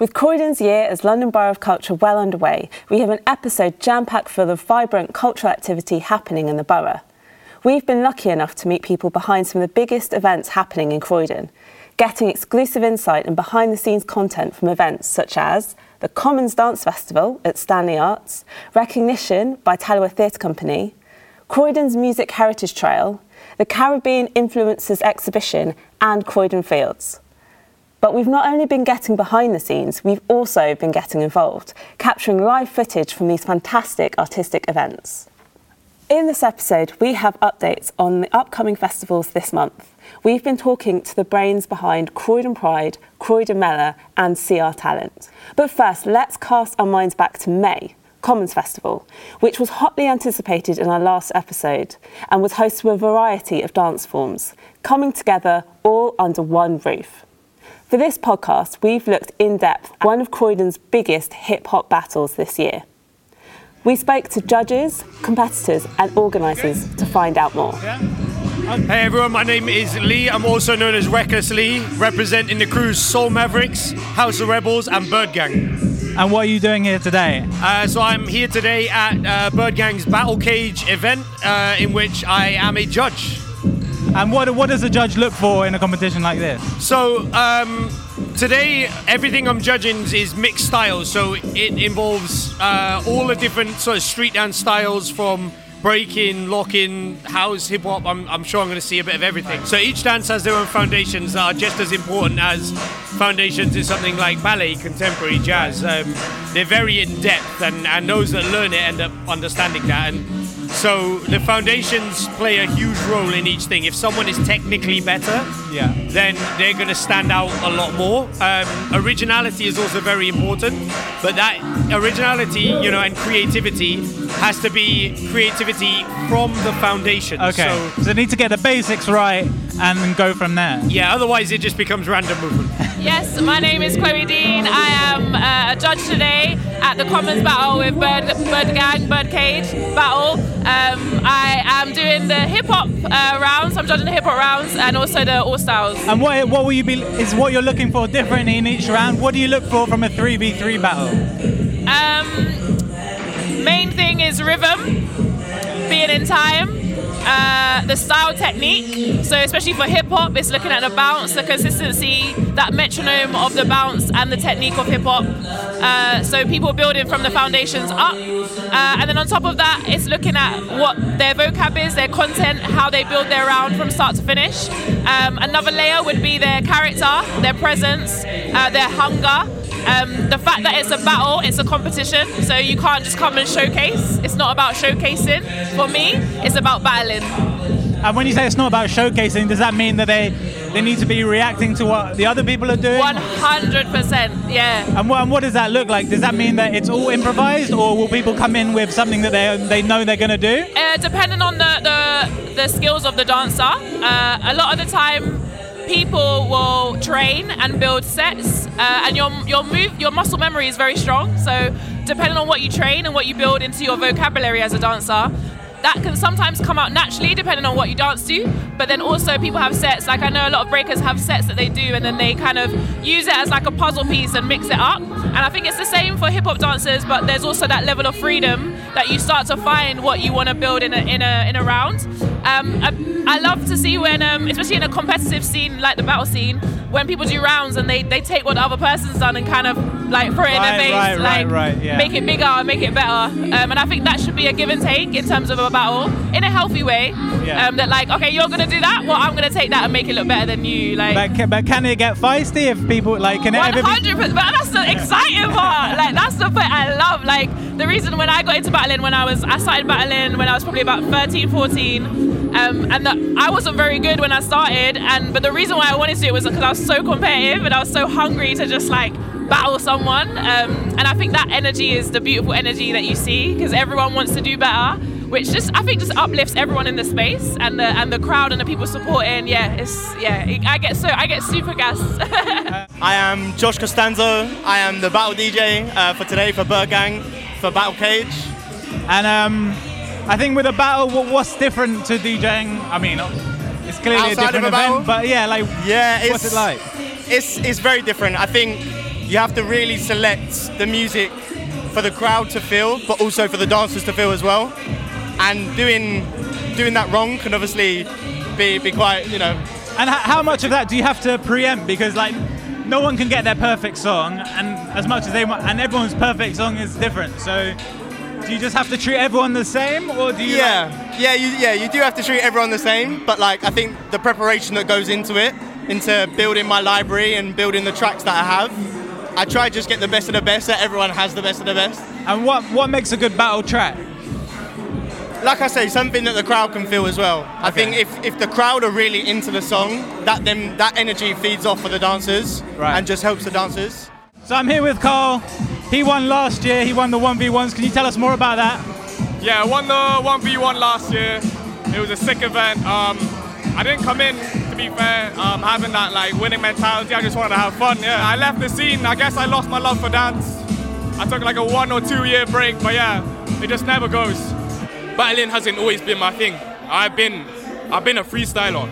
With Croydon's year as London Borough of Culture well underway, we have an episode jam packed full of vibrant cultural activity happening in the borough. We've been lucky enough to meet people behind some of the biggest events happening in Croydon, getting exclusive insight and behind the scenes content from events such as the Commons Dance Festival at Stanley Arts, recognition by Talawa Theatre Company, Croydon's Music Heritage Trail, the Caribbean Influences Exhibition, and Croydon Fields. But we've not only been getting behind the scenes, we've also been getting involved, capturing live footage from these fantastic artistic events. In this episode, we have updates on the upcoming festivals this month. We've been talking to the brains behind Croydon Pride, Croydon Mela, and CR Talent. But first, let's cast our minds back to May, Commons Festival, which was hotly anticipated in our last episode and was host to a variety of dance forms, coming together all under one roof. For this podcast, we've looked in depth at one of Croydon's biggest hip hop battles this year. We spoke to judges, competitors, and organisers to find out more. Hey everyone, my name is Lee. I'm also known as Reckless Lee, representing the crews Soul Mavericks, House of Rebels, and Bird Gang. And what are you doing here today? Uh, so I'm here today at uh, Bird Gang's Battle Cage event, uh, in which I am a judge. And what, what does a judge look for in a competition like this? So um, today, everything I'm judging is mixed styles. So it involves uh, all the different sort of street dance styles from breaking, locking, house, hip hop. I'm, I'm sure I'm going to see a bit of everything. So each dance has their own foundations that are just as important as foundations in something like ballet, contemporary, jazz. Um, they're very in depth, and, and those that learn it end up understanding that. And so the foundations play a huge role in each thing. If someone is technically better, Yeah. then they're going to stand out a lot more. Um, originality is also very important, but that originality, you know, and creativity has to be creativity from the foundation. Okay. So, So, they need to get the basics right and then go from there. yeah, otherwise it just becomes random movement. Yes, my name is Chloe Dean. I am uh, a judge today at the Commons Battle with Bird, Bird Gang, Bird Cage Battle. Um, I am doing the hip hop uh, rounds. I'm judging the hip hop rounds and also the all styles. And what what will you be is what you're looking for different in each round? What do you look for from a 3v3 battle? Um, main thing is rhythm, being in time. Uh, the style technique, so especially for hip hop, it's looking at the bounce, the consistency, that metronome of the bounce, and the technique of hip hop. Uh, so people building from the foundations up, uh, and then on top of that, it's looking at what their vocab is, their content, how they build their round from start to finish. Um, another layer would be their character, their presence, uh, their hunger. Um, the fact that it's a battle, it's a competition, so you can't just come and showcase. It's not about showcasing. For me, it's about battling. And when you say it's not about showcasing, does that mean that they they need to be reacting to what the other people are doing? 100%, yeah. And what, and what does that look like? Does that mean that it's all improvised, or will people come in with something that they they know they're going to do? Uh, depending on the, the, the skills of the dancer, uh, a lot of the time people will train and build sets, uh, and your your move your muscle memory is very strong. So depending on what you train and what you build into your vocabulary as a dancer. That can sometimes come out naturally depending on what you dance to, but then also people have sets. Like I know a lot of breakers have sets that they do, and then they kind of use it as like a puzzle piece and mix it up. And I think it's the same for hip hop dancers, but there's also that level of freedom that you start to find what you want to build in a in a in a round. Um, I, I love to see when, um, especially in a competitive scene like the battle scene, when people do rounds and they, they take what the other person's done and kind of like throw it in their face, right, right, like right, yeah. make it bigger and make it better. Um, and I think that should be a give and take in terms of a battle in a healthy way. Yeah. Um, that like, okay, you're gonna do that, well, I'm gonna take that and make it look better than you. Like, But can, but can it get feisty if people like can it one ever be? hundred percent. But that's the exciting part. Like that's the bit I love. Like the reason when I got into battling when I was I started battling when I was probably about 13, 14. Um, and the, I wasn't very good when I started, and but the reason why I wanted to do it was because I was so competitive and I was so hungry to just like battle someone. Um, and I think that energy is the beautiful energy that you see because everyone wants to do better, which just I think just uplifts everyone in the space and the and the crowd and the people supporting. Yeah, it's yeah. It, I get so I get super gassed. I am Josh Costanzo. I am the battle DJ uh, for today for Bird Gang for Battle Cage. And um, I think with a battle, what, what's different to DJing? I mean, it's clearly Outside a different a battle? event, but yeah, like Yeah, it's what's it like? It's it's very different. I think you have to really select the music for the crowd to feel, but also for the dancers to feel as well. And doing doing that wrong can obviously be, be quite, you know. And how much of that do you have to preempt? Because like, no one can get their perfect song, and as much as they want, and everyone's perfect song is different. So, do you just have to treat everyone the same, or do you? Yeah, yeah, you, yeah. You do have to treat everyone the same, but like I think the preparation that goes into it, into building my library and building the tracks that I have, I try just get the best of the best. So everyone has the best of the best. And what what makes a good battle track? Like I say, something that the crowd can feel as well. I think if, if the crowd are really into the song, that then that energy feeds off for the dancers Right. and just helps the dancers. So I'm here with Carl. He won last year. He won the one v ones. Can you tell us more about that? Yeah, I won the 1v1 last year. It was a sick event. Um, I didn't come in, to be fair, um, having that like winning mentality. I just wanted to have fun. Yeah, I left the scene. I guess I lost my love for dance. I took like a one or two year break, but yeah, it just never goes. Battling hasn't always been my thing. I've been, I've been a freestyler,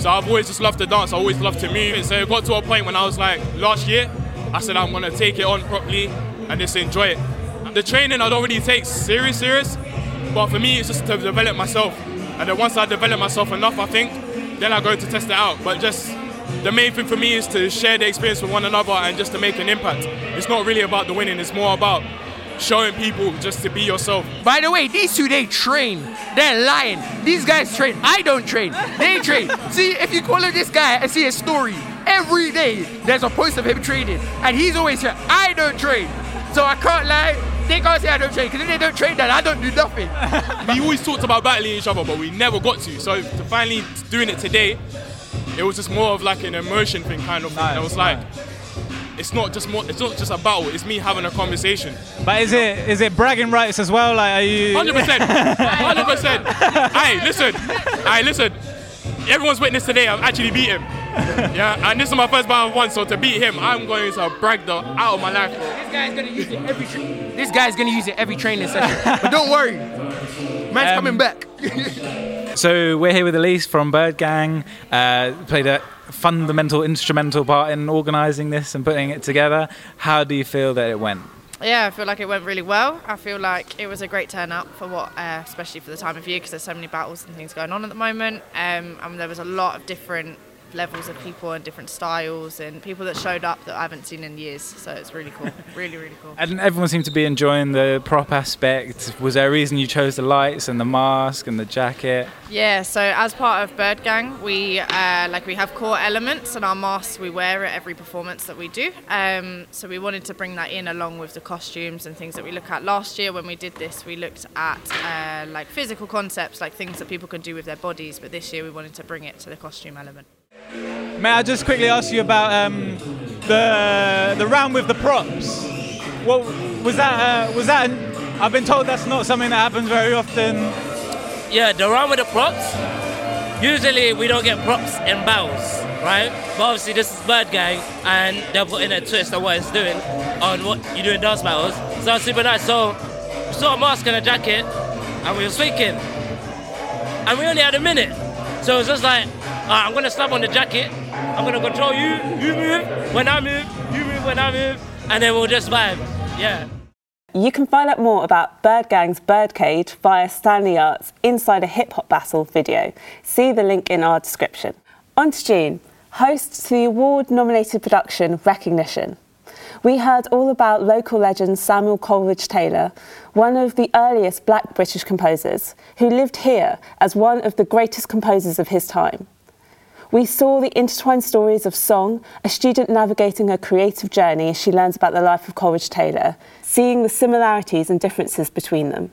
so I've always just loved to dance. I always loved to move. So it got to a point when I was like, last year, I said I'm gonna take it on properly and just enjoy it. The training I don't really take serious, serious, but for me it's just to develop myself. And then once I develop myself enough, I think, then I go to test it out. But just the main thing for me is to share the experience with one another and just to make an impact. It's not really about the winning. It's more about showing people just to be yourself. By the way, these two they train. They're lying. These guys train. I don't train. They train. see, if you follow this guy and see his story, every day there's a post of him training, and he's always here. I don't train, so I can't lie. They can't say I don't train because if they don't train, then I don't do nothing. we always talked about battling each other, but we never got to. So to finally doing it today, it was just more of like an immersion thing, kind of. thing. it was like, it's not just more. It's not just a battle. It's me having a conversation. But is it is it bragging rights as well? Like, are you? Hundred percent, hundred percent. Hey, listen, hey, listen. Everyone's witness today. I've actually beat him. Yeah, and this is my first battle one. So to beat him, I'm going to brag the out of my life. This guy's gonna use it every. Tra- this guy's gonna use it every training session. but don't worry, man's Um, coming back. So we're here with Elise from Bird Gang. Uh, played a fundamental instrumental part in organising this and putting it together. How do you feel that it went? Yeah, I feel like it went really well. I feel like it was a great turnout for what, uh, especially for the time of year, because there's so many battles and things going on at the moment. Um, and there was a lot of different levels of people and different styles and people that showed up that I haven't seen in years. So it's really cool, really, really cool. And everyone seemed to be enjoying the prop aspect. Was there a reason you chose the lights and the mask and the jacket? Yeah, so as part of Bird Gang, we uh, like we have core elements and our masks we wear at every performance that we do. Um, so we wanted to bring that in along with the costumes and things that we look at. Last year when we did this, we looked at uh, like physical concepts, like things that people can do with their bodies. But this year we wanted to bring it to the costume element. May I just quickly ask you about um, the the round with the props? What was that? Uh, was that? An, I've been told that's not something that happens very often. Yeah, the round with the props. Usually we don't get props in battles, right? But obviously this is Bird Gang and they're putting a twist on what it's doing on what you do in dance battles. So super nice. So we saw a mask and a jacket and we were speaking. And we only had a minute. So it's just like, "Alright, I'm gonna slap on the jacket, I'm gonna control you, you move, when I move, you move when I move, and then we'll just vibe. Yeah. You can find out more about Bird Gang's Birdcage via Stanley Arts Inside a Hip Hop Battle video. See the link in our description. On to June, host to the award nominated production Recognition. We heard all about local legend Samuel Coleridge Taylor, one of the earliest black British composers, who lived here as one of the greatest composers of his time. We saw the intertwined stories of song, a student navigating her creative journey as she learns about the life of Coleridge Taylor, seeing the similarities and differences between them.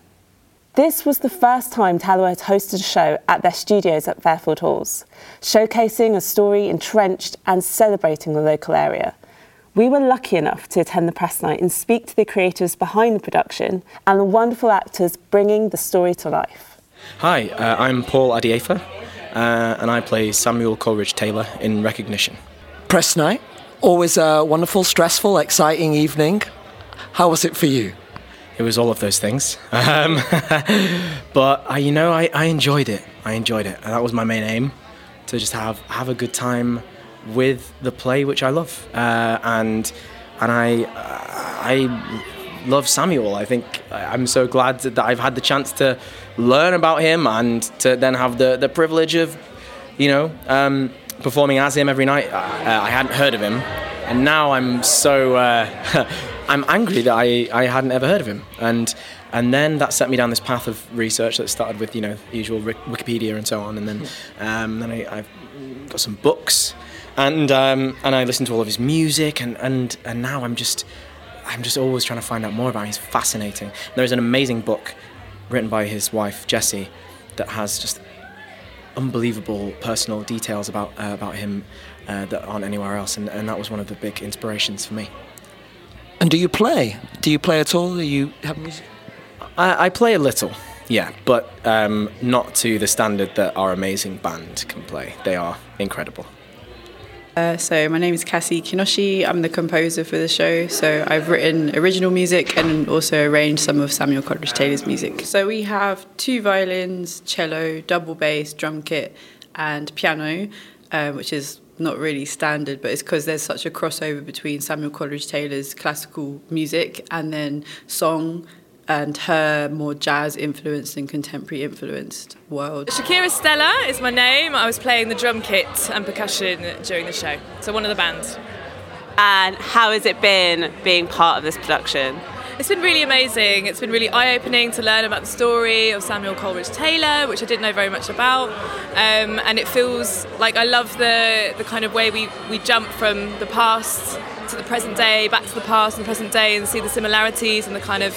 This was the first time Talawa had hosted a show at their studios at Fairfield Halls, showcasing a story entrenched and celebrating the local area. We were lucky enough to attend the press night and speak to the creators behind the production and the wonderful actors bringing the story to life. Hi, uh, I'm Paul Adeyefa, uh, and I play Samuel Coleridge Taylor in Recognition. Press night, always a wonderful, stressful, exciting evening. How was it for you? It was all of those things, um, but I, you know, I, I enjoyed it. I enjoyed it, and that was my main aim to just have have a good time with the play, which I love. Uh, and and I I love Samuel. I think I'm so glad that I've had the chance to learn about him and to then have the the privilege of you know um, performing as him every night. Uh, I hadn't heard of him, and now I'm so. Uh, I'm angry that I, I hadn't ever heard of him, and and then that set me down this path of research that started with you know usual Wikipedia and so on, and then um, then I, I've got some books, and um, and I listened to all of his music, and, and and now I'm just I'm just always trying to find out more about him. He's fascinating. There's an amazing book written by his wife Jessie that has just unbelievable personal details about uh, about him uh, that aren't anywhere else, and, and that was one of the big inspirations for me. And do you play? Do you play at all? Do you have music? I, I play a little, yeah, but um, not to the standard that our amazing band can play. They are incredible. Uh, so my name is Cassie Kinoshi. I'm the composer for the show. So I've written original music and also arranged some of Samuel Coleridge Taylor's music. So we have two violins, cello, double bass, drum kit, and piano, uh, which is not really standard, but it's because there's such a crossover between Samuel Coleridge Taylor's classical music and then song and her more jazz influenced and contemporary influenced world. Shakira Stella is my name. I was playing the drum kit and percussion during the show, so one of the bands. And how has it been being part of this production? It's been really amazing. It's been really eye opening to learn about the story of Samuel Coleridge Taylor, which I didn't know very much about. Um, and it feels like I love the, the kind of way we, we jump from the past to the present day, back to the past and the present day, and see the similarities and the kind of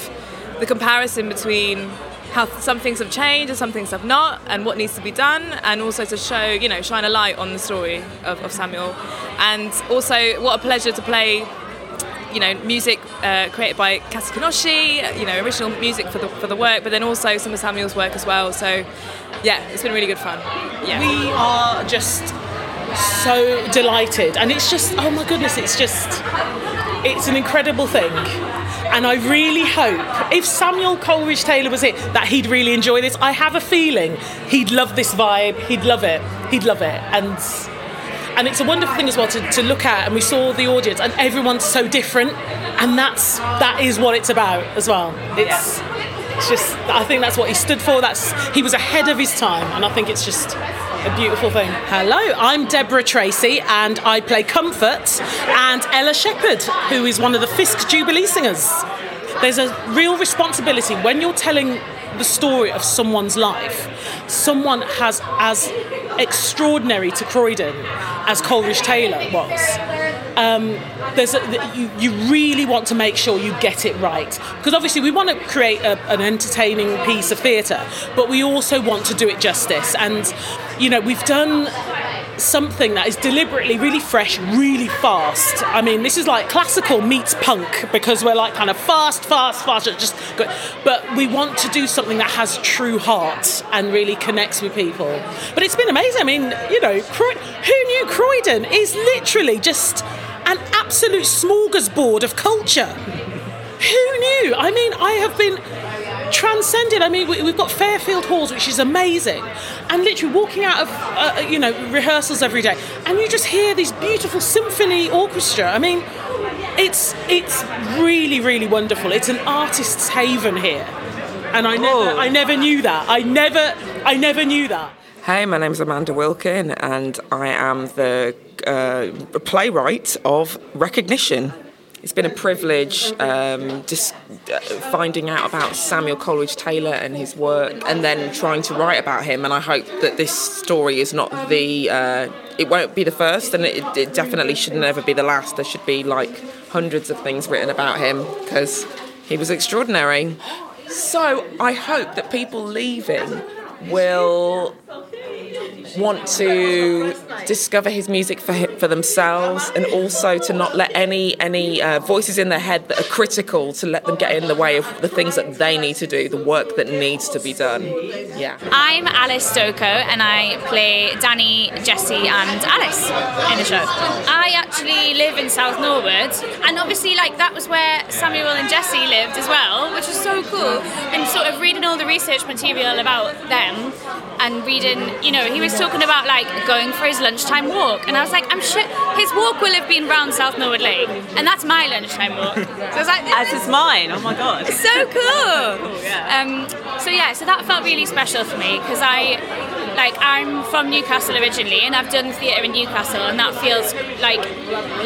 the comparison between how some things have changed and some things have not, and what needs to be done, and also to show, you know, shine a light on the story of, of Samuel. And also, what a pleasure to play you know, music uh, created by Cassie Kinoshi, you know, original music for the, for the work, but then also some of Samuel's work as well. So, yeah, it's been really good fun. Yeah. We are just so delighted, and it's just, oh my goodness, it's just, it's an incredible thing. And I really hope, if Samuel Coleridge Taylor was it, that he'd really enjoy this. I have a feeling he'd love this vibe, he'd love it, he'd love it. And and it's a wonderful thing as well to, to look at and we saw the audience and everyone's so different and that's that is what it's about as well it's it's just i think that's what he stood for. That's he was ahead of his time and i think it's just a beautiful thing. Hello i'm deborah tracy and i play comfort and ella sheppard who is one of the fisk jubilee singers. There's a real responsibility when you're telling the story of someone's life. Someone has as extraordinary to Croydon as Coleridge Taylor was. Um, there's a, you, you really want to make sure you get it right because obviously we want to create a, an entertaining piece of theatre, but we also want to do it justice. And you know we've done something that is deliberately really fresh, really fast. I mean, this is like classical meets punk because we're like kind of fast, fast, fast. Just go. but we want to do something that has true heart and really connects with people. But it's been amazing. I mean, you know, who knew Croydon is literally just an absolute smorgasbord of culture. Who knew? I mean, I have been transcended. I mean, we, have got Fairfield Halls, which is amazing, and literally walking out of uh, you know rehearsals every day, and you just hear these beautiful symphony orchestra. I mean, it's it's really really wonderful. It's an artist's haven here, and I never oh. I never knew that. I never I never knew that. Hey, my name's Amanda Wilkin, and I am the uh, playwright of Recognition it's been a privilege um, just uh, finding out about Samuel Coleridge Taylor and his work, and then trying to write about him. And I hope that this story is not the, uh, it won't be the first, and it, it definitely should never be the last. There should be like hundreds of things written about him because he was extraordinary. So I hope that people leaving will want to discover his music for for themselves, and also to not let any any uh, voices in their head that are critical to let them get in the way of the things that they need to do, the work that needs to be done. Yeah. I'm Alice Stoko, and I play Danny, Jessie, and Alice in the show. I actually live in South Norwood, and obviously, like that was where Samuel and Jessie lived as well, which was so cool. And sort of reading all the research material about them, and reading, you know, he was talking about like going for his lunchtime walk, and I was like, I'm sure his walk will have been round South Norwood Lake, and that's my lunchtime walk. So it's like, As is mine. Oh my god. so cool. Um, so yeah, so that felt really special for me because I, like, I'm from Newcastle originally, and I've done theatre in Newcastle, and that feels like,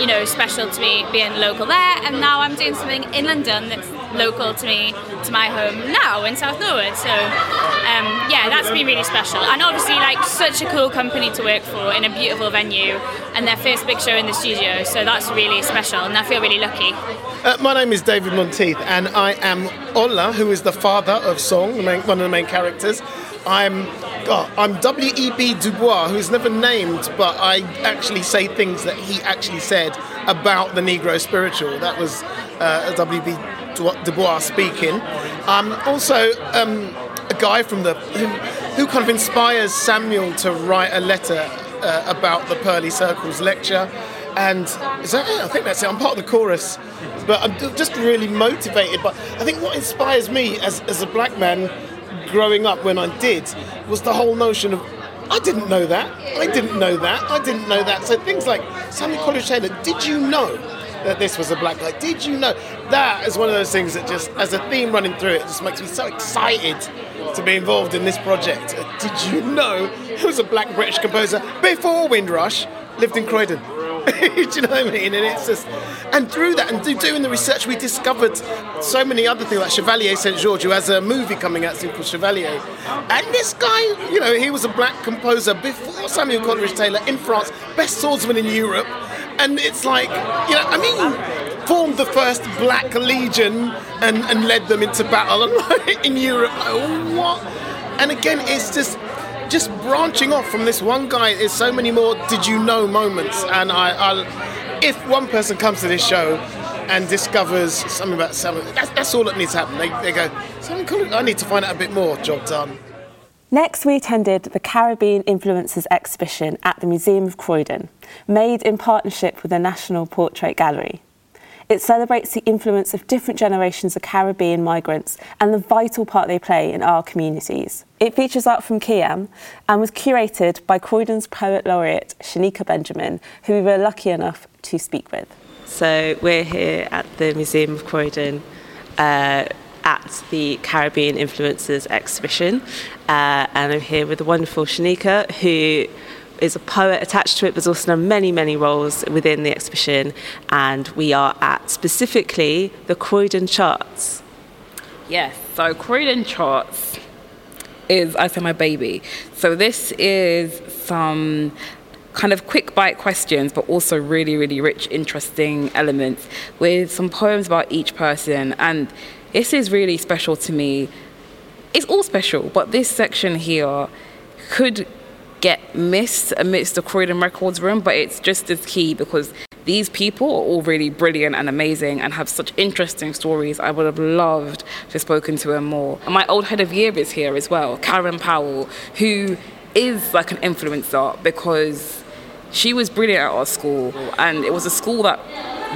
you know, special to me being local there. And now I'm doing something in London that's local to me, to my home now in South Norwood. So um, yeah, that's been really special, and obviously like such a cool company to work for in a beautiful venue, and their first big show in the studio. So that's really special, and I feel really lucky. Uh, my name is David Monteith, and I am Ola, who is the father of Song, main, one of the main characters. I'm I'm W.E.B. Du Bois, who's never named, but I actually say things that he actually said about the Negro spiritual. That was uh, W.B. Du- Dubois speaking. I'm also um, a guy from the who, who kind of inspires Samuel to write a letter uh, about the Pearly Circles lecture. And is that it? I think that's it. I'm part of the chorus, but I'm just really motivated. But I think what inspires me as, as a black man growing up when I did was the whole notion of I didn't know that, I didn't know that, I didn't know that. So things like Samuel Coleridge Taylor, did you know that this was a black guy? Did you know? That is one of those things that just, as a theme running through it, just makes me so excited to be involved in this project. Uh, Did you know he was a black British composer before Windrush, lived in Croydon? Do you know what I mean? And it's just, and through that, and doing the research, we discovered so many other things, like Chevalier Saint George, who has a movie coming out soon called Chevalier. And this guy, you know, he was a black composer before Samuel Coleridge Taylor in France, best swordsman in Europe. And it's like, you know, I mean, formed the first black legion and, and led them into battle in Europe. Like, what? And again, it's just just branching off from this one guy There's so many more did you know moments and I, I'll if one person comes to this show and discovers something about Samuel that's, that's all that needs to happen they, they go I need to find out a bit more job done Next, we attended the Caribbean Influences exhibition at the Museum of Croydon, made in partnership with the National Portrait Gallery. It celebrates the influence of different generations of Caribbean migrants and the vital part they play in our communities. It features art from Kiam and was curated by Croydon's Poet Laureate Shanika Benjamin, who we were lucky enough to speak with. So we're here at the Museum of Croydon uh, at the Caribbean Influences exhibition, uh, and I'm here with the wonderful Shanika, who is a poet attached to it, but also done many, many roles within the exhibition. And we are at specifically the Croydon Charts. Yes, so Croydon Charts is, I say, my baby. So this is some kind of quick bite questions, but also really, really rich, interesting elements with some poems about each person. And this is really special to me. It's all special, but this section here could get missed amidst the Croydon Records room, but it's just as key because these people are all really brilliant and amazing and have such interesting stories. I would have loved to have spoken to them more. And my old head of year is here as well, Karen Powell, who is like an influencer because she was brilliant at our school and it was a school that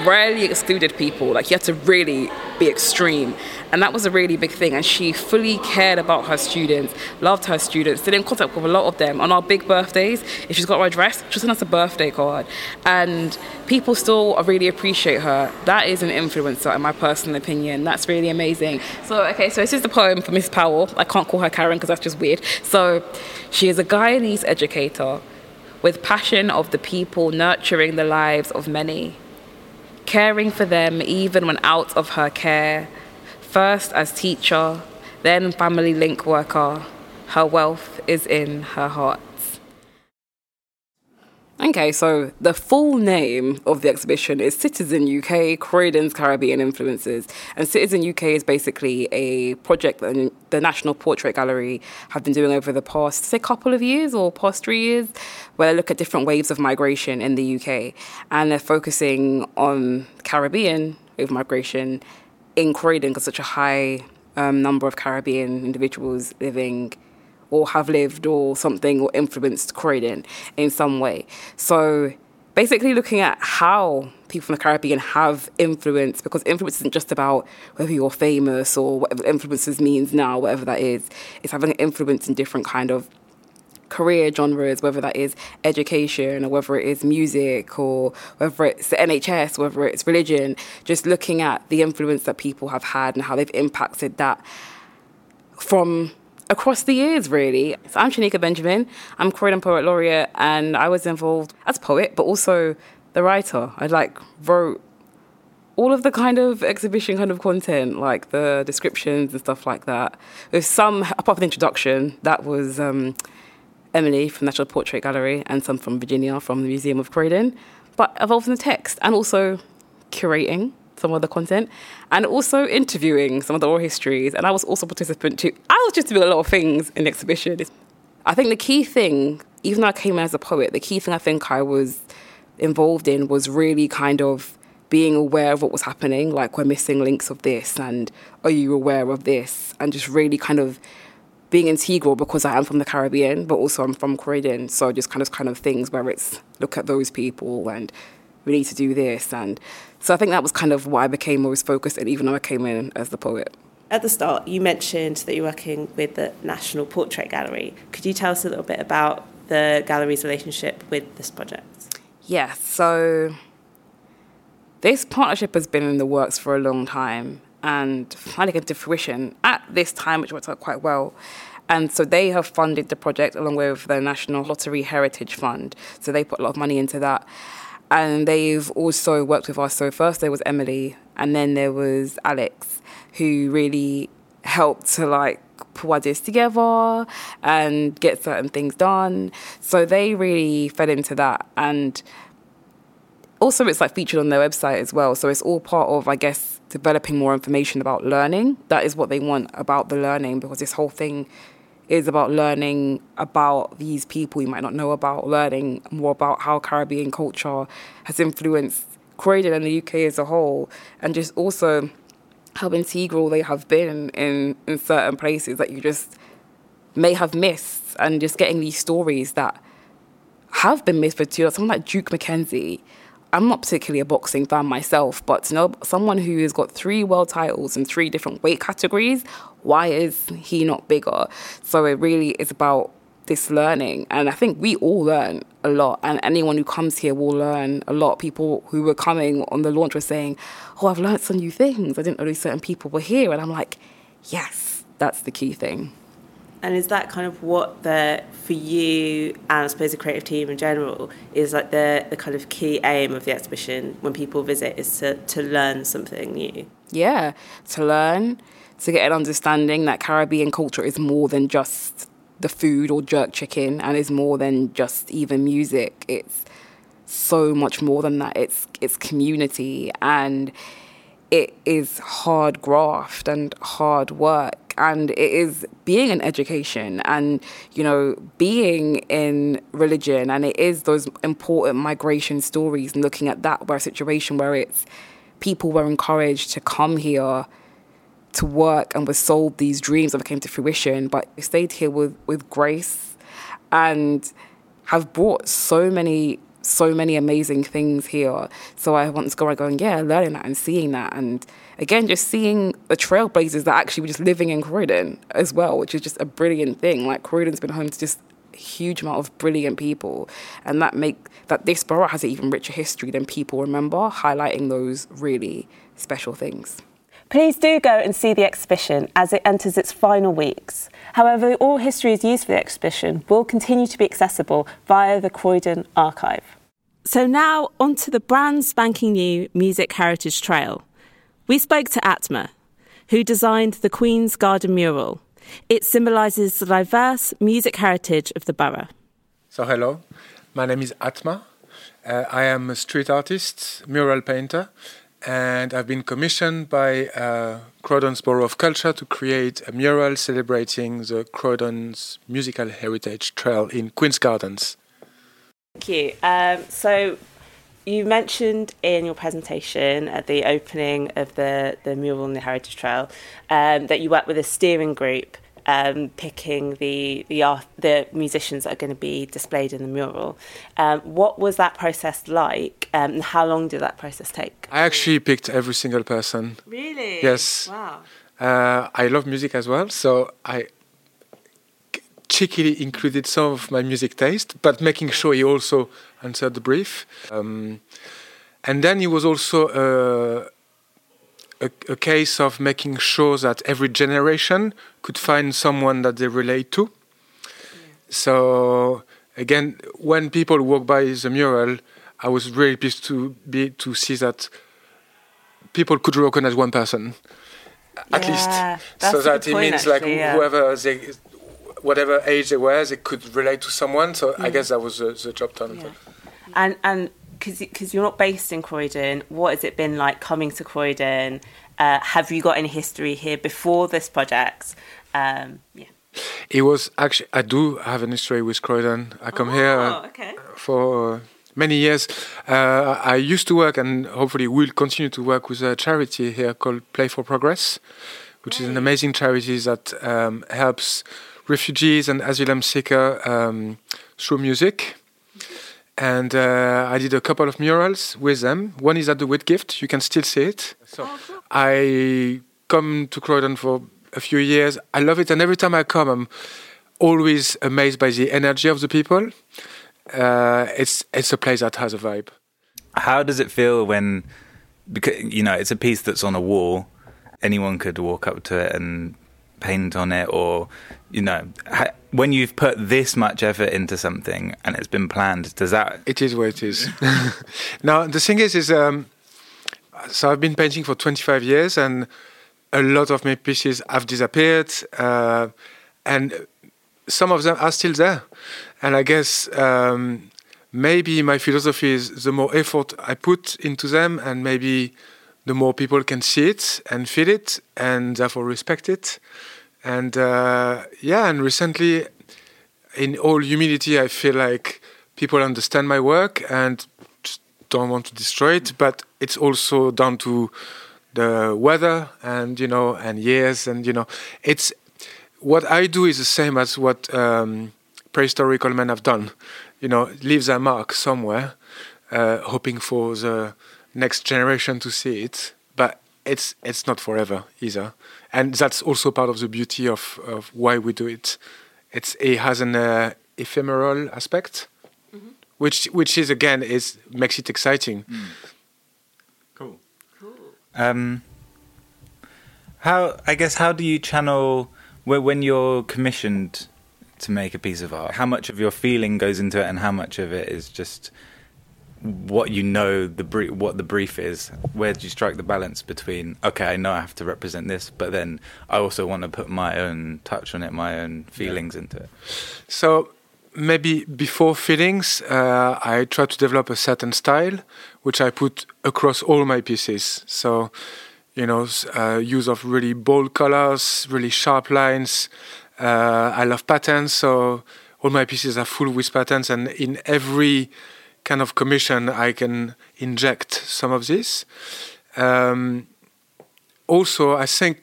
rarely excluded people. Like you had to really be extreme. And that was a really big thing. And she fully cared about her students, loved her students, stayed in contact with a lot of them. On our big birthdays, if she's got her address, she'll send us a birthday card. And people still really appreciate her. That is an influencer, in my personal opinion. That's really amazing. So, okay, so this is the poem for Miss Powell. I can't call her Karen because that's just weird. So, she is a Guyanese educator with passion of the people, nurturing the lives of many caring for them even when out of her care. First as teacher, then family link worker. Her wealth is in her heart. Okay, so the full name of the exhibition is Citizen UK Croydon's Caribbean Influences. And Citizen UK is basically a project that the National Portrait Gallery have been doing over the past, say, couple of years or past three years, where they look at different waves of migration in the UK. And they're focusing on Caribbean wave migration in Croydon because such a high um, number of Caribbean individuals living or have lived or something or influenced Croydon in some way. So basically looking at how people from the Caribbean have influence, because influence isn't just about whether you're famous or whatever influences means now, whatever that is. It's having an influence in different kind of career genres, whether that is education or whether it is music or whether it's the NHS, whether it's religion, just looking at the influence that people have had and how they've impacted that from across the years, really. So I'm Shanika Benjamin. I'm Croydon Poet Laureate, and I was involved as poet, but also the writer. I like wrote all of the kind of exhibition kind of content, like the descriptions and stuff like that. With some, apart from the introduction, that was um, Emily from National Portrait Gallery and some from Virginia from the Museum of Croydon, but involved in the text and also curating some of the content and also interviewing some of the oral histories. And I was also participant too. I was just doing a lot of things in the exhibition. I think the key thing, even though I came in as a poet, the key thing I think I was involved in was really kind of being aware of what was happening, like we're missing links of this, and are you aware of this? And just really kind of being integral because I am from the Caribbean, but also I'm from Croydon. So just kind of kind of things where it's look at those people and we need to do this. And so I think that was kind of why I became most focused, and even though I came in as the poet. At the start, you mentioned that you're working with the National Portrait Gallery. Could you tell us a little bit about the gallery's relationship with this project? Yes, so this partnership has been in the works for a long time and finally came to fruition at this time, which worked out quite well. And so they have funded the project along with the National Lottery Heritage Fund. So they put a lot of money into that. And they've also worked with us. So first there was Emily, and then there was Alex, who really helped to like put ideas together and get certain things done. So they really fed into that. And also it's like featured on their website as well. So it's all part of, I guess, developing more information about learning. That is what they want about the learning because this whole thing is about learning about these people you might not know about, learning more about how Caribbean culture has influenced Croydon and the UK as a whole, and just also how integral they have been in, in certain places that you just may have missed, and just getting these stories that have been missed for too. Someone like Duke McKenzie I'm not particularly a boxing fan myself, but to know someone who has got three world titles in three different weight categories, why is he not bigger? So it really is about this learning. And I think we all learn a lot. And anyone who comes here will learn a lot. People who were coming on the launch were saying, Oh, I've learned some new things. I didn't know certain people were here. And I'm like, Yes, that's the key thing. And is that kind of what the for you and I suppose the creative team in general is like the the kind of key aim of the exhibition when people visit is to to learn something new? Yeah, to learn, to get an understanding that Caribbean culture is more than just the food or jerk chicken and is more than just even music. It's so much more than that. It's it's community and it is hard graft and hard work and it is being in education and you know being in religion and it is those important migration stories and looking at that where a situation where it's people were encouraged to come here to work and were sold these dreams that came to fruition but stayed here with with grace and have brought so many so many amazing things here. So I want to go and going, yeah, learning that and seeing that. And again, just seeing the trailblazers that actually were just living in Croydon as well, which is just a brilliant thing. Like Croydon's been home to just a huge amount of brilliant people. And that make that this borough has an even richer history than people remember, highlighting those really special things. Please do go and see the exhibition as it enters its final weeks. However, all histories used for the exhibition will continue to be accessible via the Croydon Archive. So now onto the brand spanking new Music Heritage Trail. We spoke to Atma, who designed the Queen's Garden mural. It symbolises the diverse music heritage of the borough. So, hello, my name is Atma. Uh, I am a street artist, mural painter, and I've been commissioned by uh, Croydon's Borough of Culture to create a mural celebrating the Croydon's musical heritage trail in Queen's Gardens. Thank you. Um, so, you mentioned in your presentation at the opening of the, the mural in the Heritage Trail um, that you work with a steering group um, picking the the art, the musicians that are going to be displayed in the mural. Um, what was that process like, um, how long did that process take? I actually picked every single person. Really? Yes. Wow. Uh, I love music as well, so I cheekily included some of my music taste, but making sure he also answered the brief. Um, and then it was also uh, a, a, case of making sure that every generation could find someone that they relate to. So again, when people walk by the mural, I was really pleased to be to see that people could recognize one person at Yeah, least, so that it point, means like yeah. whoever they, whatever age they were, they could relate to someone. So I Mm. guess that was the, the job done. And and because you're not based in Croydon, what has it been like coming to Croydon? Uh, have you got any history here before this project? Um, yeah. It was actually I do have an history with Croydon. I come here Oh, okay. for many years. Uh, I used to work and hopefully will continue to work with a charity here called Play for Progress, which is an amazing charity that um, helps refugees and asylum seekers um, through music. And uh, I did a couple of murals with them. One is at the Whitgift. You can still see it. So I come to Croydon for a few years. I love it, and every time I come, I'm always amazed by the energy of the people. Uh, it's it's a place that has a vibe. How does it feel when, because you know, it's a piece that's on a wall. Anyone could walk up to it and paint on it, or you know, ha- when you've put this much effort into something and it's been planned, does that? It is what it is. now the thing is, is um, so I've been painting for 25 years, and a lot of my pieces have disappeared, uh, and some of them are still there. And I guess um, maybe my philosophy is the more effort I put into them, and maybe the more people can see it and feel it, and therefore respect it. And uh, yeah, and recently, in all humility, I feel like people understand my work and don't want to destroy it. But it's also down to the weather and you know and years and you know it's what I do is the same as what um, prehistorical men have done. You know, leave their mark somewhere, uh, hoping for the next generation to see it. But it's it's not forever either, and that's also part of the beauty of, of why we do it. It's it has an uh, ephemeral aspect, which which is again is makes it exciting. Cool. Um, how I guess how do you channel when you're commissioned to make a piece of art? How much of your feeling goes into it, and how much of it is just what you know the brief, what the brief is? Where do you strike the balance between okay, I know I have to represent this, but then I also want to put my own touch on it, my own feelings into it. So maybe before feelings, uh, I try to develop a certain style, which I put across all my pieces. So, you know, uh, use of really bold colors, really sharp lines. Uh, I love patterns, so all my pieces are full with patterns, and in every kind of commission, I can inject some of this. Um, also, I think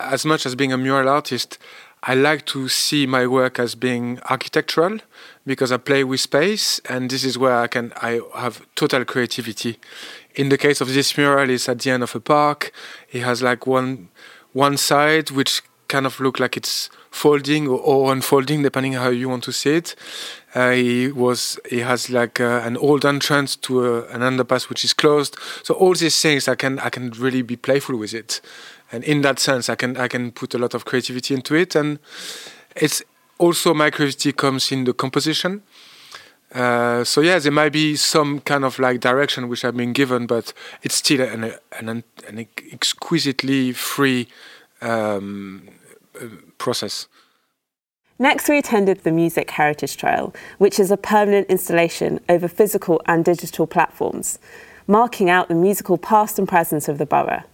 as much as being a mural artist, I like to see my work as being architectural because I play with space, and this is where I can I have total creativity. In the case of this mural, it's at the end of a park. It has like one one side which kind of look like it's folding or, or unfolding depending how you want to see it. Uh, he was he has like uh, an old entrance to a, an underpass which is closed. So all these things I can I can really be playful with it, and in that sense I can I can put a lot of creativity into it, and it's also my creativity comes in the composition. Uh, so yeah, there might be some kind of like direction which I've been given, but it's still an an, an exquisitely free um, uh, process. Next, we attended the Music Heritage Trail, which is a permanent installation over physical and digital platforms, marking out the musical past and present of the borough.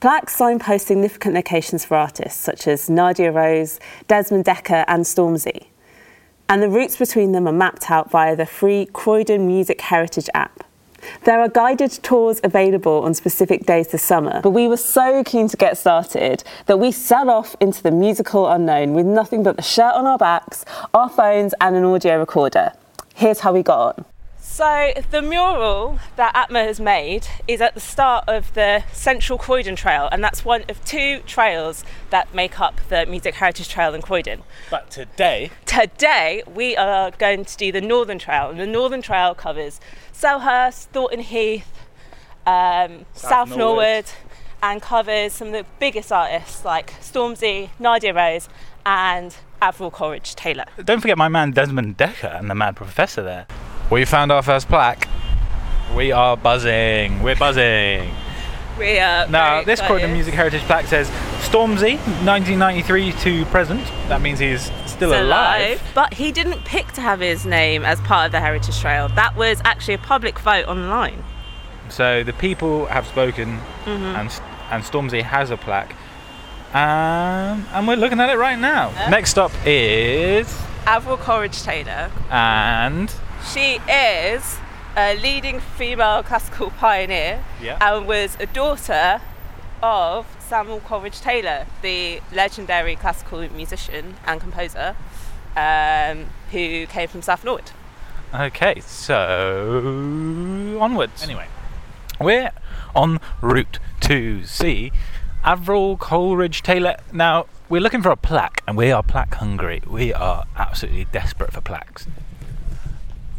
Plaques signpost significant locations for artists such as Nadia Rose, Desmond Dekker, and Stormzy. And the routes between them are mapped out via the free Croydon Music Heritage app. There are guided tours available on specific days this summer, but we were so keen to get started that we set off into the musical unknown with nothing but the shirt on our backs, our phones, and an audio recorder. Here's how we got on. So the mural that Atma has made is at the start of the Central Croydon Trail, and that's one of two trails that make up the Music Heritage Trail in Croydon. But today, Today we are going to do the Northern Trail, and the Northern Trail covers Selhurst, Thornton Heath, um, South South, Norwood. Norwood, and covers some of the biggest artists like Stormzy, Nadia Rose, and Avril Coleridge Taylor. don't forget my man Desmond Dekker and the Mad Professor there. We found our first plaque. We are buzzing. We're buzzing. We are Now, this Croydon excited. Music Heritage plaque says Stormzy, 1993 to present. That means he's still, Still alive. But he didn't pick to have his name as part of the Heritage Trail. That was actually a public vote online. So the people have spoken, Mhm. and and Stormzy has a plaque, um, and we're looking at it right now. Next up is Avril Coleridge Taylor. and She is a leading female classical pioneer Yeah. and was a daughter of Samuel Coleridge Taylor, the legendary classical musician and composer um, who came from South Norwood. okay, so onwards. Anyway, we're en route to see Avril Coleridge Taylor. Now we're looking for a plaque, and we are plaque hungry. We are absolutely desperate for plaques.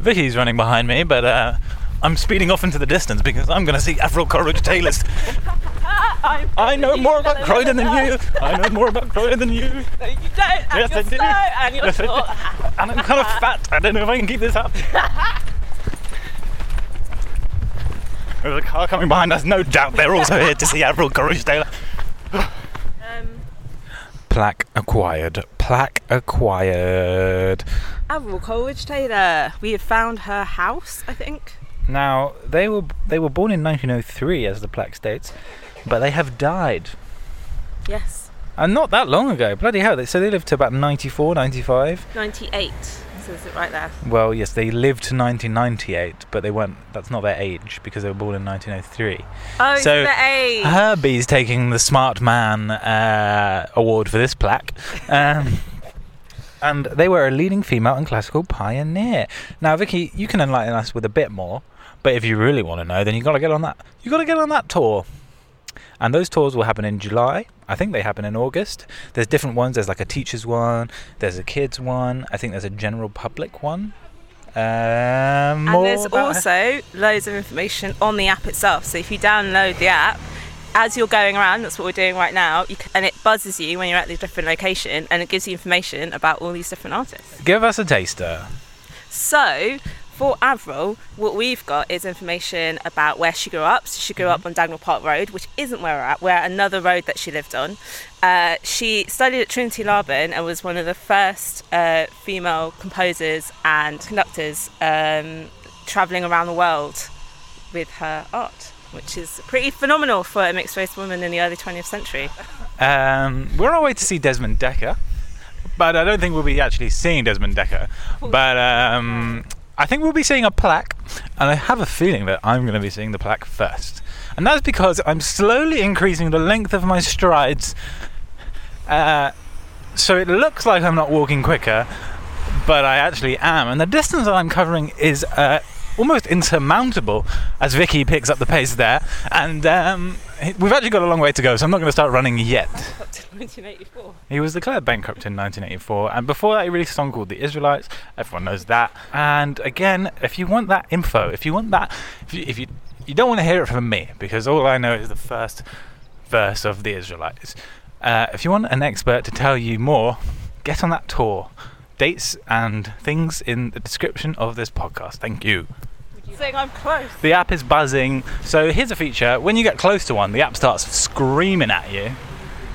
Vicky's running behind me, but uh, I'm speeding off into the distance because I'm going to see Avril Coleridge Taylor's. I know more about Croydon than you. I know more about Croydon than you. No, you don't. And Yes, I do. and you're Yes, I do. short. And I'm kind of fat. I don't know if I can keep this up. There's a car coming behind us. No doubt they're also here to see Avril Coleridge Taylor. Plaque acquired. Plaque acquired. Avril Coleridge Taylor. We have found her house, I think. Now they were they were born in 1903, as the plaque states, but they have died, Yes. and not that long ago. Bloody hell! They, so they lived to about 94, 95. 98 says it right there. Well, yes, they lived to 1998, but they weren't. That's not their age because they were born in 1903. Oh, it's so. Herbie's taking the Smart Man uh, award for this plaque. Um, and they were a leading female and classical pioneer. Now, Vicky, you can enlighten us with a bit more, but if you really want to know, then you got to get on that. You got to get on that tour. And those tours will happen in July. I think they happen in August. There's different ones. There's like a teachers one. There's a kids one. I think there's a general public one. Um, And there's also loads of information on the app itself. So if you download the app, as you're going around, that's what we're doing right now, you can, and it buzzes you when you're at the different location, and it gives you information about all these different artists. Give us a taster. So for Avril, what we've got is information about where she grew up. So she grew up on Dagnall Park Road, which isn't where we're at. We're at another road that she lived on. Uh, she studied at Trinity Laban and was one of the first uh, female composers and conductors um, travelling around the world with her art, which is pretty phenomenal for a mixed race woman in the early 20th century. Um, we're on our way to see Desmond Dekker, but I don't think we'll be actually seeing Desmond Dekker. But um, I think we'll be seeing a plaque, and I have a feeling that I'm going to be seeing the plaque first. And that's because I'm slowly increasing the length of my strides. Uh, so it looks like I'm not walking quicker, but I actually am. And the distance that I'm covering is uh, almost insurmountable as Vicky picks up the pace there. And um, we've actually got a long way to go, so I'm not going to start running yet. Up to 1984. He was declared bankrupt in 1984, and before that, he released a song called "The Israelites." Everyone knows that. And again, if you want that info, if you want that, if you, if you you don't want to hear it from me, because all I know is the first verse of "The Israelites." Uh, if you want an expert to tell you more, get on that tour. Dates and things in the description of this podcast. Thank you. Saying I'm close. The app is buzzing. So here's a feature: when you get close to one, the app starts screaming at you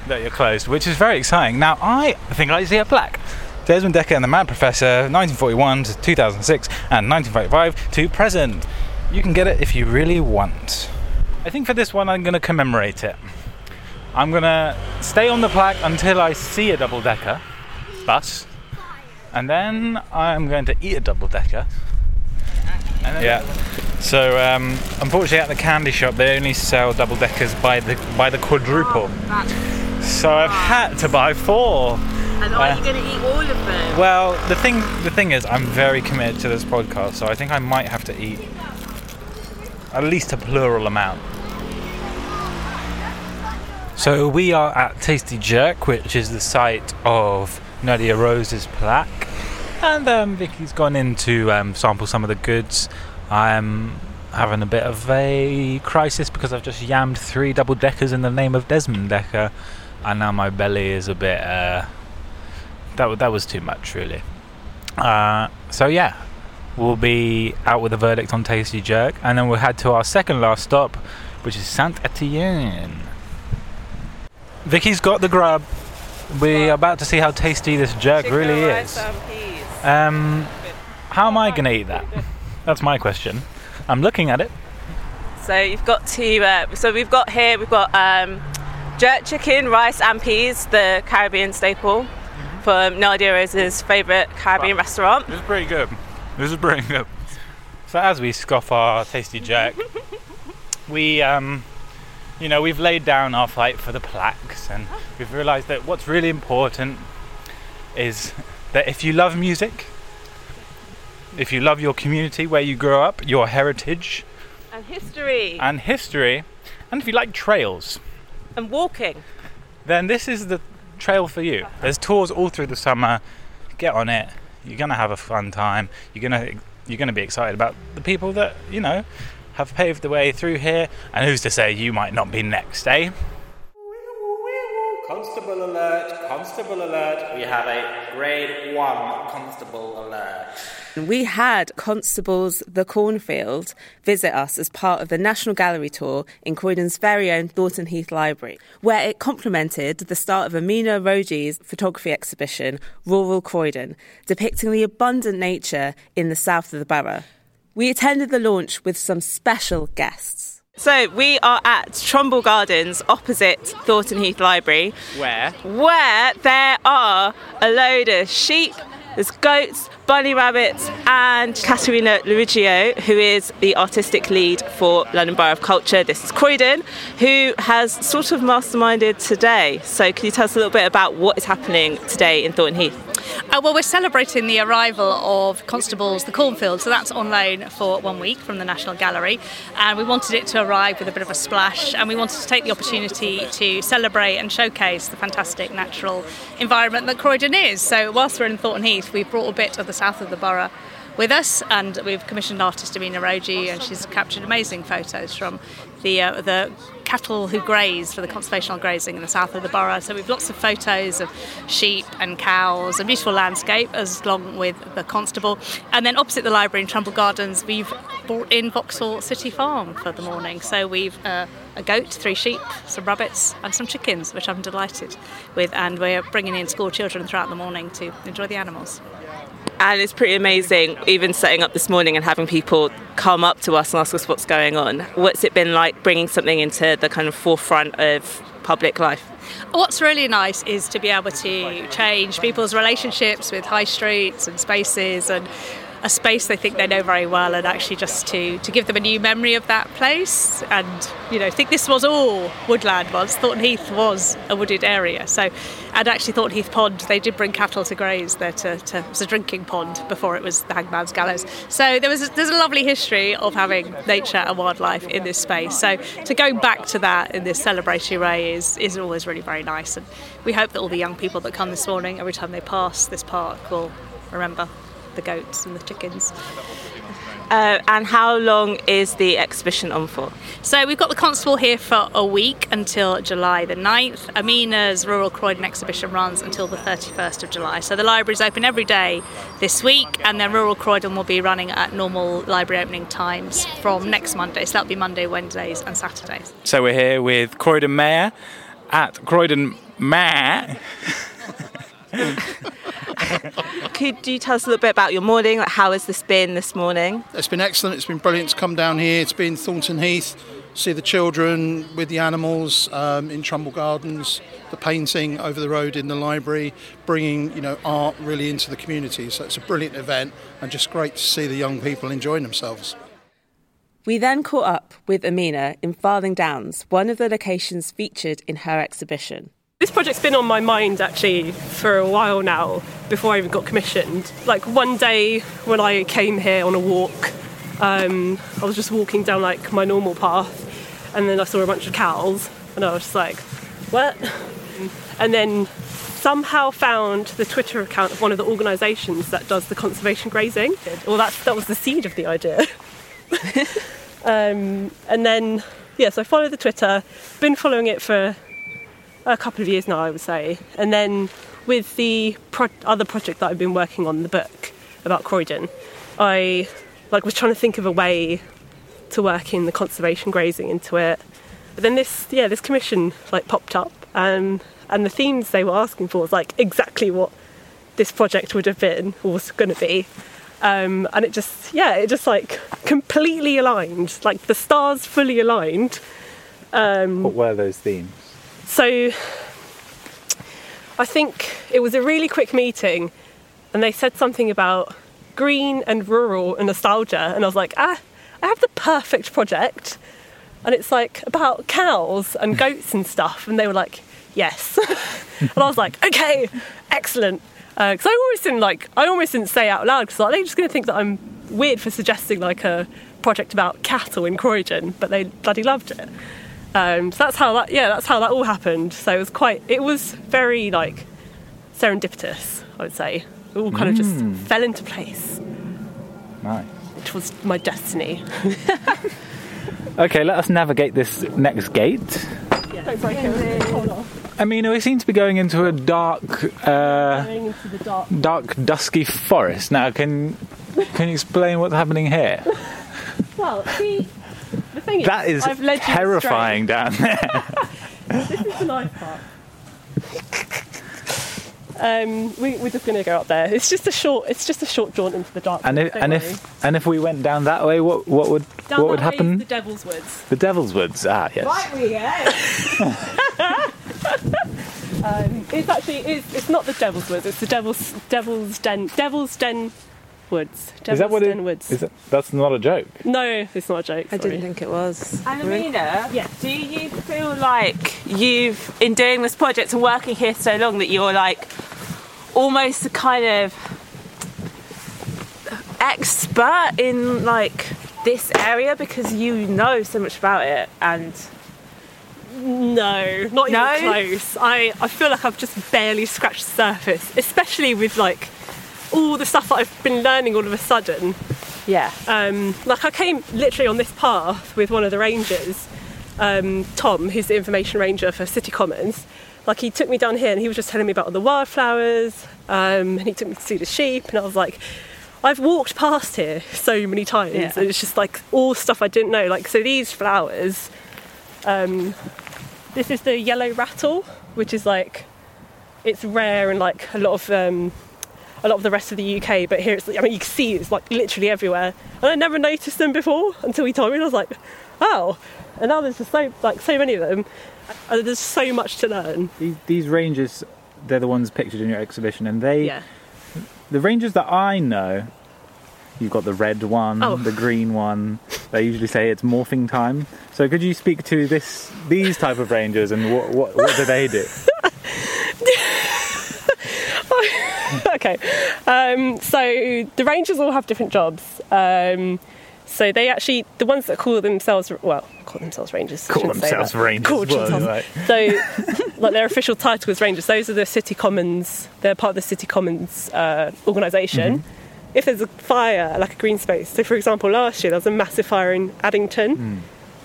that you're close, which is very exciting. Now I think I see a plaque. Desmond Dekker and the Mad Professor, 1941 to 2006, and 1945 to present. You can get it if you really want. I think for this one, I'm going to commemorate it. I'm going to stay on the plaque until I see a double decker bus, and then I'm going to eat a double decker. Yeah. So um, unfortunately, at the candy shop, they only sell double deckers by the by the quadruple. So I've had to buy four, And are Uh, you going to eat all of them? Well, the thing the thing is, I'm very committed to this podcast, so I think I might have to eat at least a plural amount. So we are at Tasty Jerk, which is the site of Nadia Rose's plaque, and um, Vicky's gone in to um, sample some of the goods. I'm having a bit of a crisis because I've just yammed three double deckers in the name of Desmond Dekker, and now my belly is a bit. Uh, that that was too much, really. Uh, so yeah, we'll be out with a verdict on Tasty Jerk, and then we'll head to our second last stop, which is Saint Etienne. Vicky's got the grub. We're about to see how tasty this jerk really is. Um, how am I going to eat that? That's my question. I'm looking at it. So you've got to. Uh, so we've got here. We've got um, jerk chicken, rice, and peas, the Caribbean staple from Nadia Rose's favourite Caribbean restaurant. This is pretty good. This is pretty good. So as we scoff our tasty jerk, we um, you know, we've laid down our fight for the plaques, and we've realised that what's really important is that if you love music, if you love your community where you grew up, your heritage And history. and history, and if you like trails, And walking. then this is the trail for you. There's tours all through the summer. Get on it. You're gonna have a fun time. You're gonna you're gonna be excited about the people that you know have paved the way through here. And who's to say you might not be next, eh? Constable alert, constable alert. We have a grade one constable alert. We had Constables the Cornfield visit us as part of the National Gallery tour in Croydon's very own Thornton Heath Library, where it complemented the start of Amina Roji's photography exhibition, Rural Croydon, depicting the abundant nature in the south of the borough. We attended the launch with some special guests. So we are at Trumble Gardens opposite Thornton Heath Library Where? where there are a load of sheep, there's goats, bunny rabbits, and Caterina Luigio, who is the artistic lead for London Borough of Culture. This is Croydon, who has sort of masterminded today. So, can you tell us a little bit about what is happening today in Thornton Heath? Uh, well, we're celebrating the arrival of Constables the Cornfield, so that's on loan for one week from the National Gallery. And we wanted it to arrive with a bit of a splash, and we wanted to take the opportunity to celebrate and showcase the fantastic natural environment that Croydon is. So, whilst we're in Thornton Heath, we've brought a bit of the south of the borough with us, and we've commissioned artist Amina Roji, and she's captured amazing photos from the uh, the cattle who graze for the conservational grazing in the south of the borough. So we've lots of photos of sheep and cows, a beautiful landscape, as long with the constable. And then opposite the library in Trumble Gardens, we've brought in Vauxhall City Farm for the morning. So we've uh, a goat, three sheep, some rabbits, and some chickens, which I'm delighted with. And we're bringing in school children throughout the morning to enjoy the animals. And it's pretty amazing, even setting up this morning and having people come up to us and ask us what's going on. What's it been like bringing something into the kind of forefront of public life? What's really nice is to be able to change people's relationships with high streets and spaces and a space they think they know very well and actually just to, to give them a new memory of that place. And you know think this was all woodland once. Thornton Heath was a wooded area. So and actually Thornton Heath Pond they did bring cattle to graze there to, to it was a drinking pond before it was the Hangman's Gallows. So there was there's a lovely history of having nature and wildlife in this space. So to go back to that in this celebratory way is is always really very nice. And we hope that all the young people that come this morning every time they pass this park will remember the goats and the chickens. Uh, and how long is the exhibition on for? So we've got the constable here for a week until July the 9th. Amina's Rural Croydon exhibition runs until the 31st of July. So the library's open every day this week and then Rural Croydon will be running at normal library opening times from next Monday. So that'll be Monday, Wednesdays and Saturdays. So we're here with Croydon Mayor at Croydon Mayor. Could you tell us a little bit about your morning? Like how has this been this morning? It's been excellent. It's been brilliant to come down here. It's been Thornton Heath, see the children with the animals um, in Trumble Gardens, the painting over the road in the library, bringing you know art really into the community. So it's a brilliant event and just great to see the young people enjoying themselves. We then caught up with Amina in Farthing Downs, one of the locations featured in her exhibition. This project's been on my mind actually for a while now before I even got commissioned. Like one day when I came here on a walk, um, I was just walking down like my normal path and then I saw a bunch of cows and I was just like, what? And then somehow found the Twitter account of one of the organisations that does the conservation grazing. Well, that's, that was the seed of the idea. um, and then, yeah, so I followed the Twitter, been following it for a couple of years now, I would say. And then with the pro- other project that I've been working on, the book about Croydon, I like was trying to think of a way to work in the conservation grazing into it. But then this, yeah, this commission like popped up, um, and the themes they were asking for was like exactly what this project would have been or was going to be. Um, and it just, yeah, it just like completely aligned, like the stars fully aligned. Um, What were those themes? So I think it was a really quick meeting, and they said something about green and rural and nostalgia, and I was like, ah, I have the perfect project, and it's like about cows and goats and stuff, and they were like, yes, and I was like, okay, excellent, because I almost didn't like, I almost didn't say out loud because like, they're just going to think that I'm weird for suggesting like a project about cattle in Croydon, but they bloody loved it. Um, so that's how that yeah that's how that all happened. So it was quite it was very like serendipitous I would say. It all kind of just Mm. fell into place, Nice. which was my destiny. Okay, let us navigate this next gate. Don't break it. Hold on. I mean, we seem to be going into a dark, uh, Going into the dark. dark, dusky forest. Now, can can you explain what's happening here? Well, see, the thing is, That is I've led you terrifying down there. This is the nice part. Um, we, we're just going to go up there. It's just a short. It's just a short jaunt into the dark. And if and worry. if and if we went down that way, what what would Down what would that way happen? The Devil's Woods. The Devil's Woods. Ah, yes. Right we go. um, it's actually it's, it's not the Devil's Woods. It's the Devil's Devil's Den Devil's Den Woods. Devil's is that what Den it? Woods. Is that, that's not a joke. No, it's not a joke. I didn't think it was. And Amina, do you feel like you've, in doing this project and working here so long, that you're like almost a kind of expert in like this area because you know so much about it and No, not No? even close. I, I feel like I've just barely scratched the surface, especially with like all the stuff that I've been learning all of a sudden. Yeah. Um, like I came literally on this path with one of the rangers, um, Tom, who's the information ranger for City Commons. Like he took me down here and he was just telling me about all the wildflowers, um, and he took me to see the sheep, and I was like, I've walked past here so many times, Yeah. and it's just like all stuff I didn't know. Like so, these flowers. Um, this is the yellow rattle, which is like it's rare and like a lot of um, a lot of the rest of the UK, but here it's I mean you can see it's like literally everywhere, and I never noticed them before until he told me, and I was like, oh, and now there's just so like so many of them, and there's so much to learn. These, these rangers, they're the ones pictured in your exhibition, and they, Yeah. the rangers that I know, you've got the red one, Oh. the green one. They usually say it's morphing time. So could you speak to this, these type of rangers, and what what, what do they do? okay, um, so the rangers all have different jobs. Um, so they actually, the ones that call themselves, well, call themselves rangers. Call themselves rangers, Call well, themselves- So, like their official title is rangers. Those are the city commons. They're part of the city commons uh, organisation. Mm-hmm. If there's a fire, like a green space. So, for example, last year there was a massive fire in Addington, Hmm.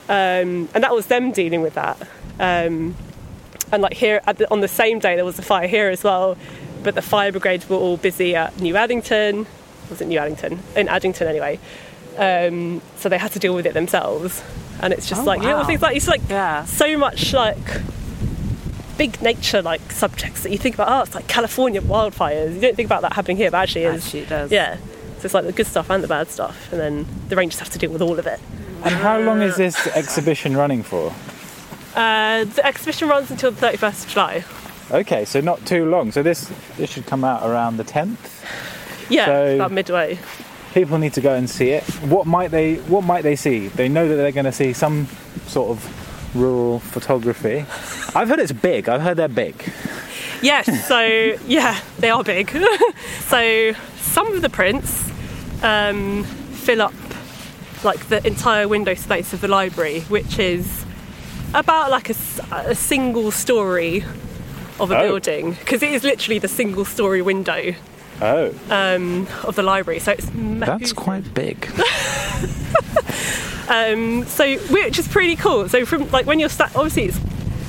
um, and that was them dealing with that. Um, and like here at the, on the same day there was a fire here as well, but the fire brigades were all busy at New Addington. Was it New Addington? In Addington anyway. Um, so they had to deal with it themselves, and it's just Oh, like you know things like it's like yeah. so much like big nature like subjects that you think about. Oh, it's like California wildfires. You don't think about that happening here, but actually, it is. Actually it does. Yeah. So it's like the good stuff and the bad stuff, and then the rangers have to deal with all of it. And how long is this exhibition running for? Uh, the exhibition runs until the 31st of July. Okay, so not too long. So this this should come out around the tenth. Yeah, So- about midway. People need to go and see it. What might they What might they see? They know that they're going to see some sort of rural photography. I've heard it's big. I've heard they're big. Yes, so yeah, they are big. so some of the prints um, fill up like the entire window space of the library, which is about like a, a single story of a Oh. building because it is literally the single story window Oh, um, of the library. So it's that's quite big. um, so which is pretty cool. So from like when you're sat, obviously it's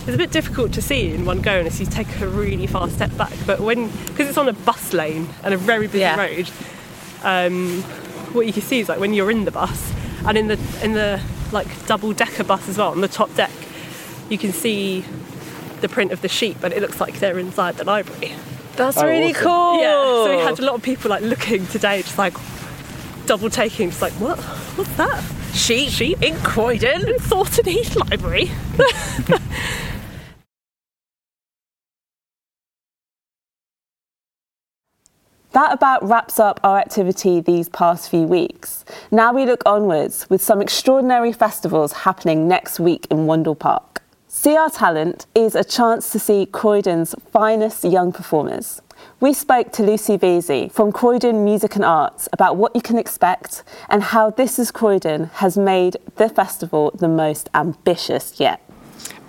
it's a bit difficult to see in one go unless you take a really far step back. But when because it's on a bus lane and a very busy road, um, what you can see is like when you're in the bus and in the in the like double decker bus as well on the top deck, you can see the print of the sheep and it looks like they're inside the library. That's Oh, really awesome. cool. Yeah. So we had a lot of people like looking today, just like double taking, just like what? What's that? Sheep. Sheep in Croydon. In Thornton Heath Library. That about wraps up our activity these past few weeks. Now we look onwards with some extraordinary festivals happening next week in Wandle Park. CR Talent is a chance to see Croydon's finest young performers. We spoke to Lucy Vesey from Croydon Music and Arts about what you can expect and how This is Croydon has made the festival the most ambitious yet.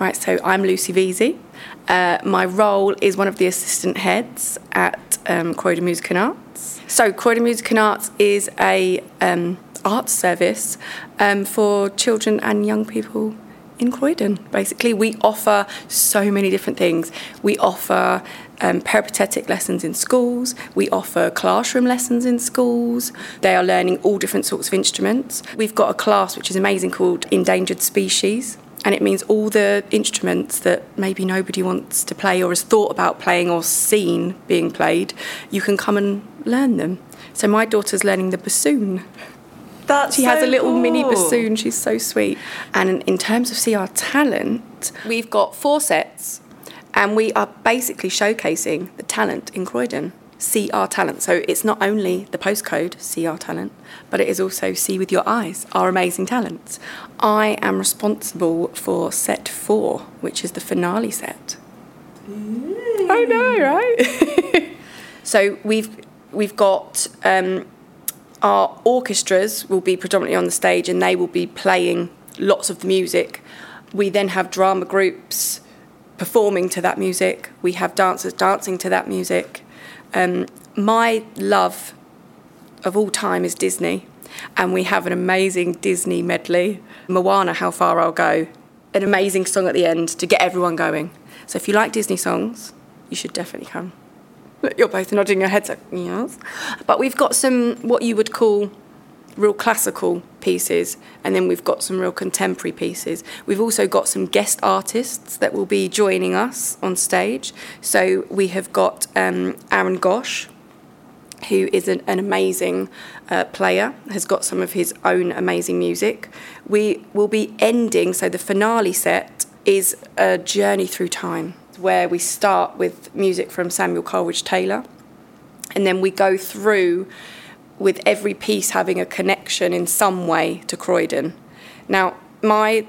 Right, so I'm Lucy Vesey. Uh, my role is one of the assistant heads at um, Croydon Music and Arts. So Croydon Music and Arts is a um, arts service um, for children and young people in Croydon. Basically, we offer so many different things. We offer um, peripatetic lessons in schools. We offer classroom lessons in schools. They are learning all different sorts of instruments. We've got a class which is amazing called Endangered Species. And it means all the instruments that maybe nobody wants to play or has thought about playing or seen being played, you can come and learn them. So my daughter's learning the bassoon. That's she has a little mini bassoon. She's so sweet. And in- in terms of CR Talent, we've got four sets, and we are basically showcasing the talent in Croydon. See Our Talent. So it's not only the postcode CR Talent, but it is also See with Your Eyes, our amazing talents. I am responsible for set four, which is the finale set. I know, right? so we've we've got um, our orchestras will be predominantly on the stage and they will be playing lots of the music. We then have drama groups performing to that music. We have dancers dancing to that music. Um, my love of all time is Disney, and we have an amazing Disney medley. Moana, How Far I'll Go, an amazing song at the end to get everyone going. So if you like Disney songs, you should definitely come. You're both nodding your heads like, yes. But we've got some what you would call real classical pieces, and then we've got some real contemporary pieces. We've also got some guest artists that will be joining us on stage. So we have got um, Aaron Gosh, who is an, an amazing uh, player, has got some of his own amazing music. We will be ending, so the finale set is a journey through time, where we start with music from Samuel Coleridge Taylor, and then we go through with every piece having a connection in some way to Croydon. Now, my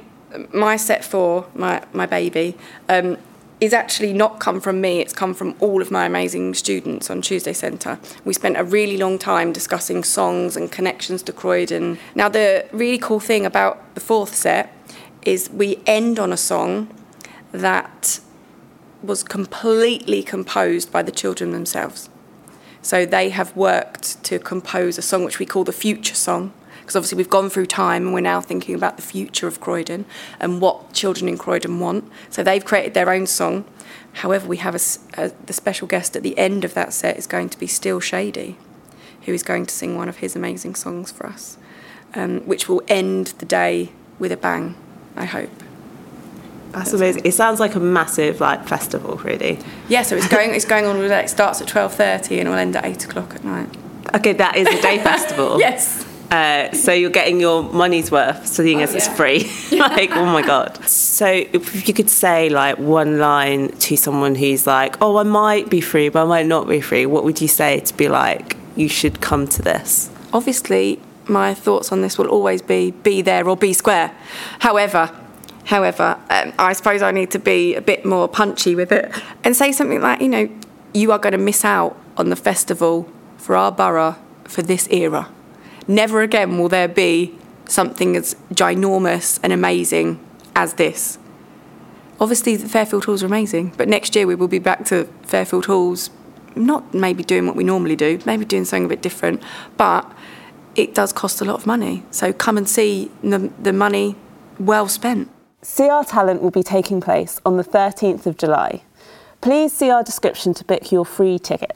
my set four, my my baby, um, is actually not come from me. It's come from all of my amazing students on Tuesday Centre. We spent a really long time discussing songs and connections to Croydon. Now, the really cool thing about the fourth set is we end on a song that was completely composed by the children themselves. So they have worked to compose a song which we call the future song. Because obviously we've gone through time and we're now thinking about the future of Croydon and what children in Croydon want. So they've created their own song. However, we have a, a- the special guest at the end of that set is going to be Still Shady, who is going to sing one of his amazing songs for us, um, which will end the day with a bang, I hope. That's amazing. It sounds like a massive like festival, really. Yeah, so it's going it's going on all day. It starts at twelve thirty and will end at eight o'clock at night. Okay, that is a day festival. yes. Uh, so you're getting your money's worth, seeing as it's yeah. free. like, oh my god. So if you could say like one line to someone who's like, oh, I might be free, but I might not be free. What would you say to be like, you should come to this? Obviously, my thoughts on this will always be be there or be square. However, However, um, I suppose I need to be a bit more punchy with it and say something like, you know, you are going to miss out on the festival for our borough for this era. Never again will there be something as ginormous and amazing as this. Obviously, the Fairfield Halls are amazing, but next year we will be back to Fairfield Halls, not maybe doing what we normally do, maybe doing something a bit different, but it does cost a lot of money. So come and see the, the money well spent. Our Talent will be taking place on the 13th of July. Please see our description to book your free ticket.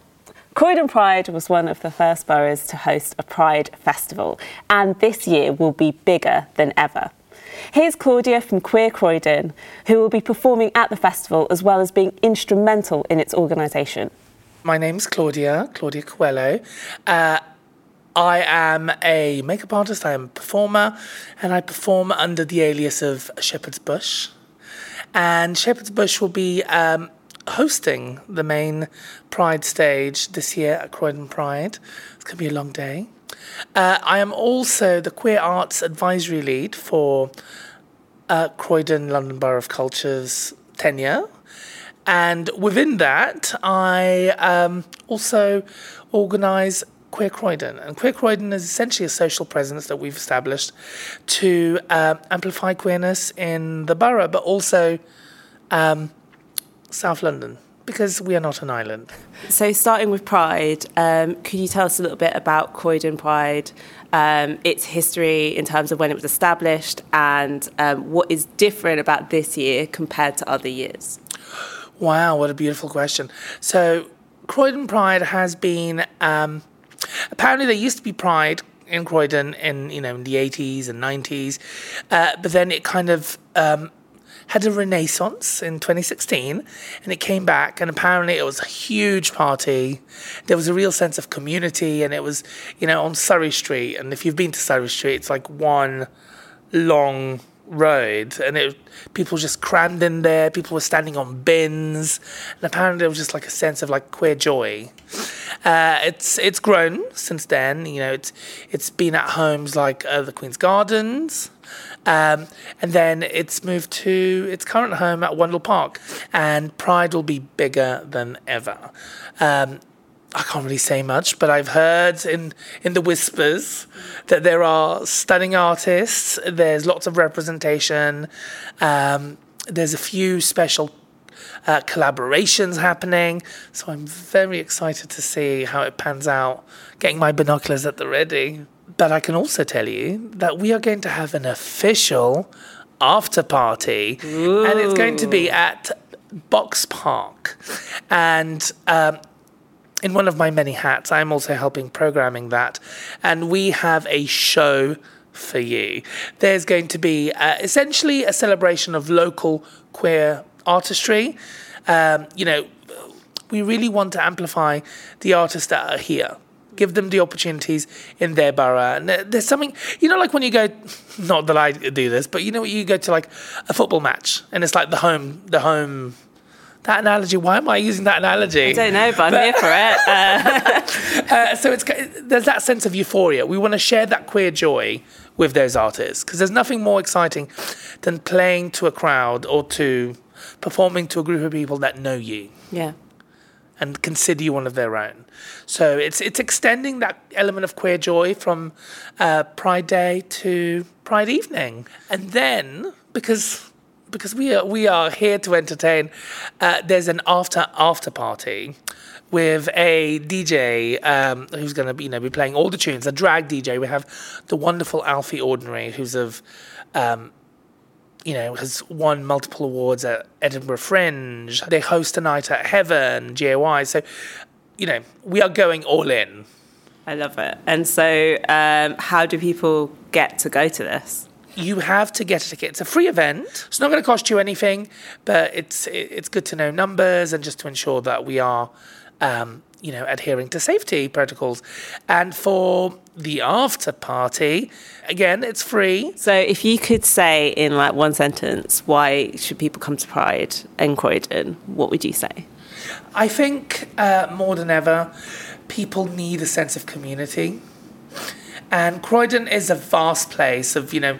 Croydon Pride was one of the first boroughs to host a Pride festival, and this year will be bigger than ever. Here's Claudia from Queer Croydon, who will be performing at the festival as well as being instrumental in its organisation. My name's Claudia, Claudia Coelho. Uh, I am a makeup artist, I am a performer, and I perform under the alias of Shepherd's Bush. And Shepherd's Bush will be um, hosting the main Pride stage this year at Croydon Pride. It's going to be a long day. Uh, I am also the Queer Arts Advisory Lead for uh, Croydon London Borough of Culture's tenure. And within that, I um, also organise Queer Croydon. And Queer Croydon is essentially a social presence that we've established to uh, amplify queerness in the borough, but also um, South London, because we are not an island. So, starting with Pride, um, could you tell us a little bit about Croydon Pride, um, its history in terms of when it was established, and um, what is different about this year compared to other years? Wow, what a beautiful question. So, Croydon Pride has been um, apparently there used to be Pride in Croydon in you know in the 80s and 90s, uh, but then it kind of um, had a renaissance in 2016 and it came back and apparently it was a huge party. There was a real sense of community and it was you know on surrey street and if you've been to surrey street it's like one long road and it people just crammed in there people were standing on bins and apparently there was just like a sense of like queer joy uh, it's it's grown since then you know it's it's been at homes like uh, the queen's gardens um, and then it's moved to its current home at Wandle Park, and Pride will be bigger than ever. Um, I can't really say much, but I've heard in, in the whispers that there are stunning artists, there's lots of representation, um, there's a few special uh, collaborations happening. So I'm very excited to see how it pans out, getting my binoculars at the ready. But I can also tell you that we are going to have an official after party, Ooh. and it's going to be at Box Park. And um, in one of my many hats, I'm also helping programming that. And we have a show for you. There's going to be uh, essentially a celebration of local queer artistry. Um, you know, we really want to amplify the artists that are here give them the opportunities in their borough. And there's something, you know, like when you go, not that I do this, but you know, you go to like a football match and it's like the home, the home. That analogy. Why am I using that analogy? I don't know, but I'm here for it. Uh. uh, so it's there's that sense of euphoria. We want to share that queer joy with those artists because there's nothing more exciting than playing to a crowd or to performing to a group of people that know you. Yeah and consider you one of their own. So it's it's extending that element of queer joy from uh, Pride Day to Pride Evening, and then because because we are we are here to entertain, uh, there's an after after party with a DJ um, who's going to you know be playing all the tunes. A drag DJ. We have the wonderful Alfie Ordinary, who's of um, you know, has won multiple awards at Edinburgh Fringe. They host a night at Heaven, GAY. So, you know, we are going all in. I love it. And so, um, how do people get to go to this? You have to get a ticket. It's a free event. It's not going to cost you anything, but it's it's good to know numbers and just to ensure that we are um, you know, adhering to safety protocols. And for the after party, again, it's free. So if you could say in like one sentence, why should people come to Pride in Croydon, what would you say? I think uh, more than ever, people need a sense of community. And Croydon is a vast place of, you know,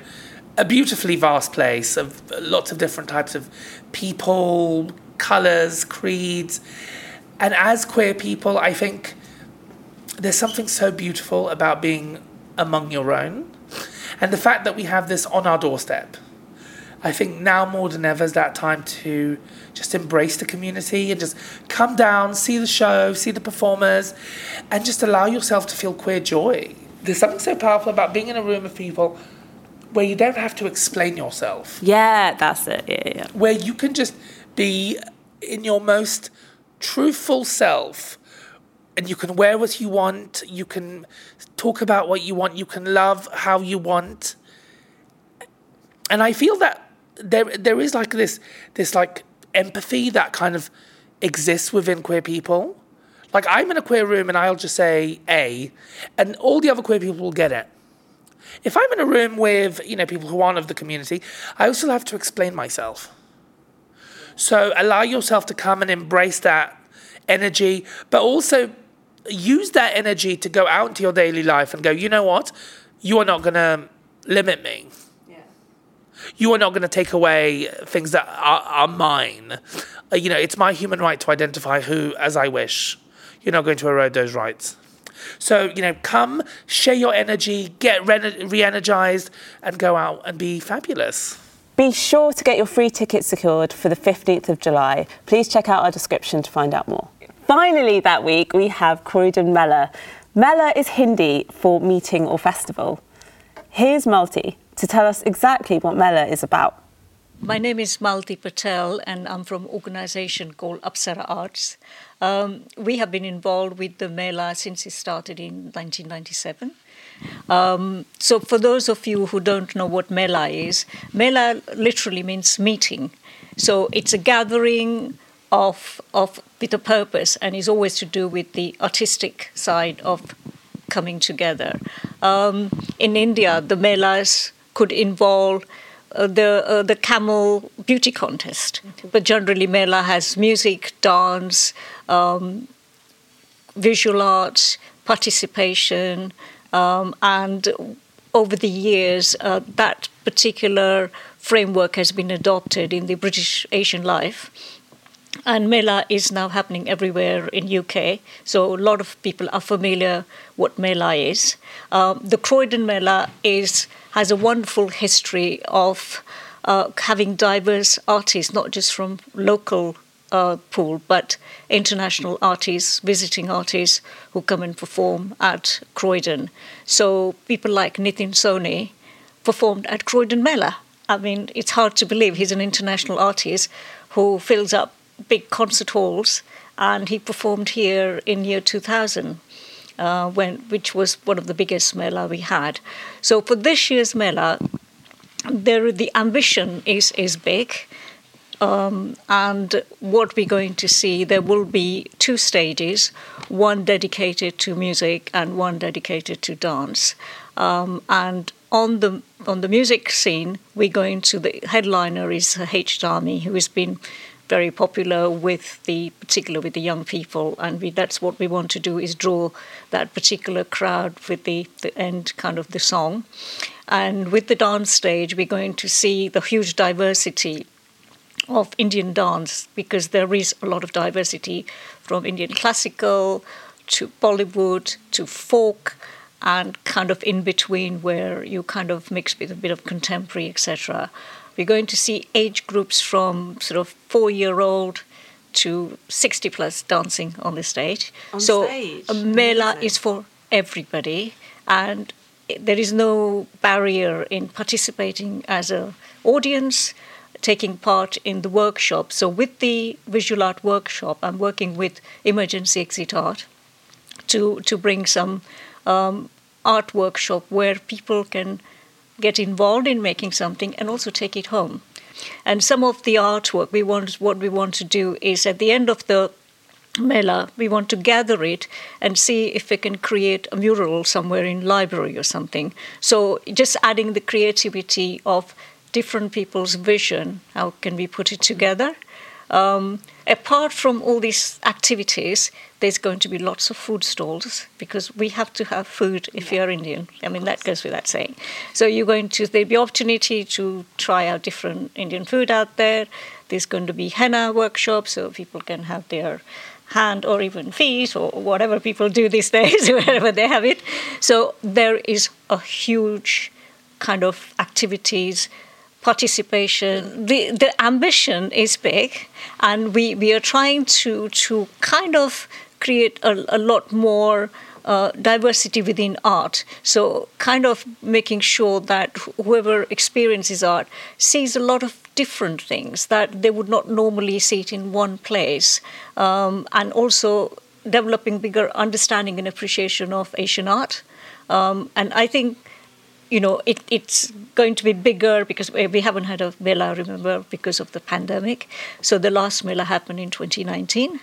a beautifully vast place of lots of different types of people, colours, creeds. And as queer people, I think there's something so beautiful about being among your own. And the fact that we have this on our doorstep. I think now more than ever is that time to just embrace the community and just come down, see the show, see the performers, and just allow yourself to feel queer joy. There's something so powerful about being in a room of people where you don't have to explain yourself. Yeah, that's it. Yeah, yeah. Where you can just be in your most truthful self and you can wear what you want, you can talk about what you want, you can love how you want. And I feel that there there is like this this like empathy that kind of exists within queer people. Like I'm in a queer room and I'll just say A, and all the other queer people will get it. If I'm in a room with you know people who aren't of the community, I also have to explain myself. So allow yourself to come and embrace that energy, but also use that energy to go out into your daily life and go, you know what, you are not going to limit me you are not going to take away things that are, are mine. Uh, you know, it's my human right to identify who as I wish. You're not going to erode those rights. So, you know, come, share your energy, get re energized, and go out and be fabulous. Be sure to get your free tickets secured for the 15th of July. Please check out our description to find out more. Finally, that week, we have Croydon Mela. Mela is Hindi for meeting or festival. Here's Malti to tell us exactly what Mela is about. My name is Malti Patel, and I'm from an organization called Apsara Arts. Um, we have been involved with the Mela since it started in 1997. Um, so, for those of you who don't know what Mela is, Mela literally means meeting. So, it's a gathering of, of with a purpose, and is always to do with the artistic side of coming together. Um, in India, the Melas could involve uh, the uh, the camel beauty contest. But generally, Mela has music, dance, um, visual arts, participation, um, and over the years, uh, that particular framework has been adopted in the British Asian life. And Mela is now happening everywhere in UK, so a lot of people are familiar what Mela is. Um, the Croydon Mela is has a wonderful history of uh, having diverse artists, not just from local uh, pool, but international artists, visiting artists who come and perform at Croydon. So people like Nitin Sawhney performed at Croydon Mela. I mean, it's hard to believe he's an international artist who fills up big concert halls, and he performed here in year 2000 uh, when, which was one of the biggest Mela we had. So for this year's Mela, there, the ambition is, is big. Um, and what we're going to see, there will be two stages one dedicated to music and one dedicated to dance. Um, and on the on the music scene, we're going to the headliner is H. Dhami, who has been very popular with the particular with the young people, and we, that's what we want to do is draw that particular crowd with the, the end kind of the song. And with the dance stage, we're going to see the huge diversity of Indian dance because there is a lot of diversity from Indian classical to Bollywood to folk and kind of in between where you kind of mix with a bit of contemporary, etc. We're going to see age groups from sort of four year old to 60 plus dancing on the stage. On so stage. a Mela is for everybody and there is no barrier in participating as an audience taking part in the workshop so with the visual art workshop i'm working with emergency exit art to to bring some um, art workshop where people can get involved in making something and also take it home. And some of the artwork we want what we want to do is at the end of the Mela, we want to gather it and see if we can create a mural somewhere in library or something. So just adding the creativity of different people's vision, how can we put it together? Um, apart from all these activities, there's going to be lots of food stalls because we have to have food if you're Indian. I mean, that goes without saying. So you're going to, there'll be opportunity to try out different Indian food out there. There's going to be henna workshops so people can have their hand or even feet or whatever people do these days, wherever they have it. So there is a huge kind of activities participation. The, the ambition is big, and we, we are trying to, to kind of create a, a lot more uh, diversity within art. So, kind of making sure that whoever experiences art sees a lot of different things that they would not normally see it in one place, um, and also developing bigger understanding and appreciation of Asian art. Um, and I think you know, it, it's going to be bigger because we haven't had a Mela, remember, because of the pandemic. So the last Mela happened in 2019.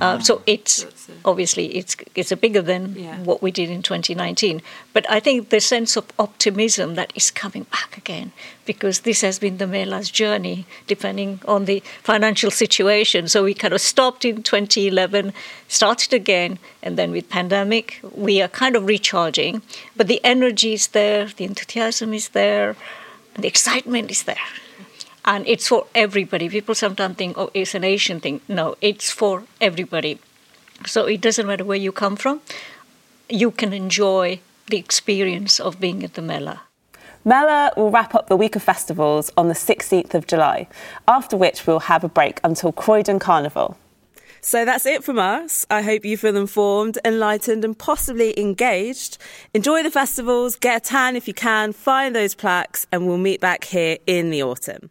Uh, so it's obviously it's it's a bigger than yeah. what we did in 2019. But I think the sense of optimism that is coming back again because this has been the Mela's journey, depending on the financial situation. So we kind of stopped in 2011, started again, and then with pandemic we are kind of recharging. But the energy is there, the enthusiasm is there, the excitement is there and it's for everybody. People sometimes think, oh, it's an Asian thing. No, it's for everybody. So it doesn't matter where you come from, you can enjoy the experience of being at the Mela. Mela will wrap up the week of festivals on the 16th of July, after which we'll have a break until Croydon Carnival. So that's it from us. I hope you feel informed, enlightened, and possibly engaged. Enjoy the festivals, get a tan if you can, find those plaques, and we'll meet back here in the autumn.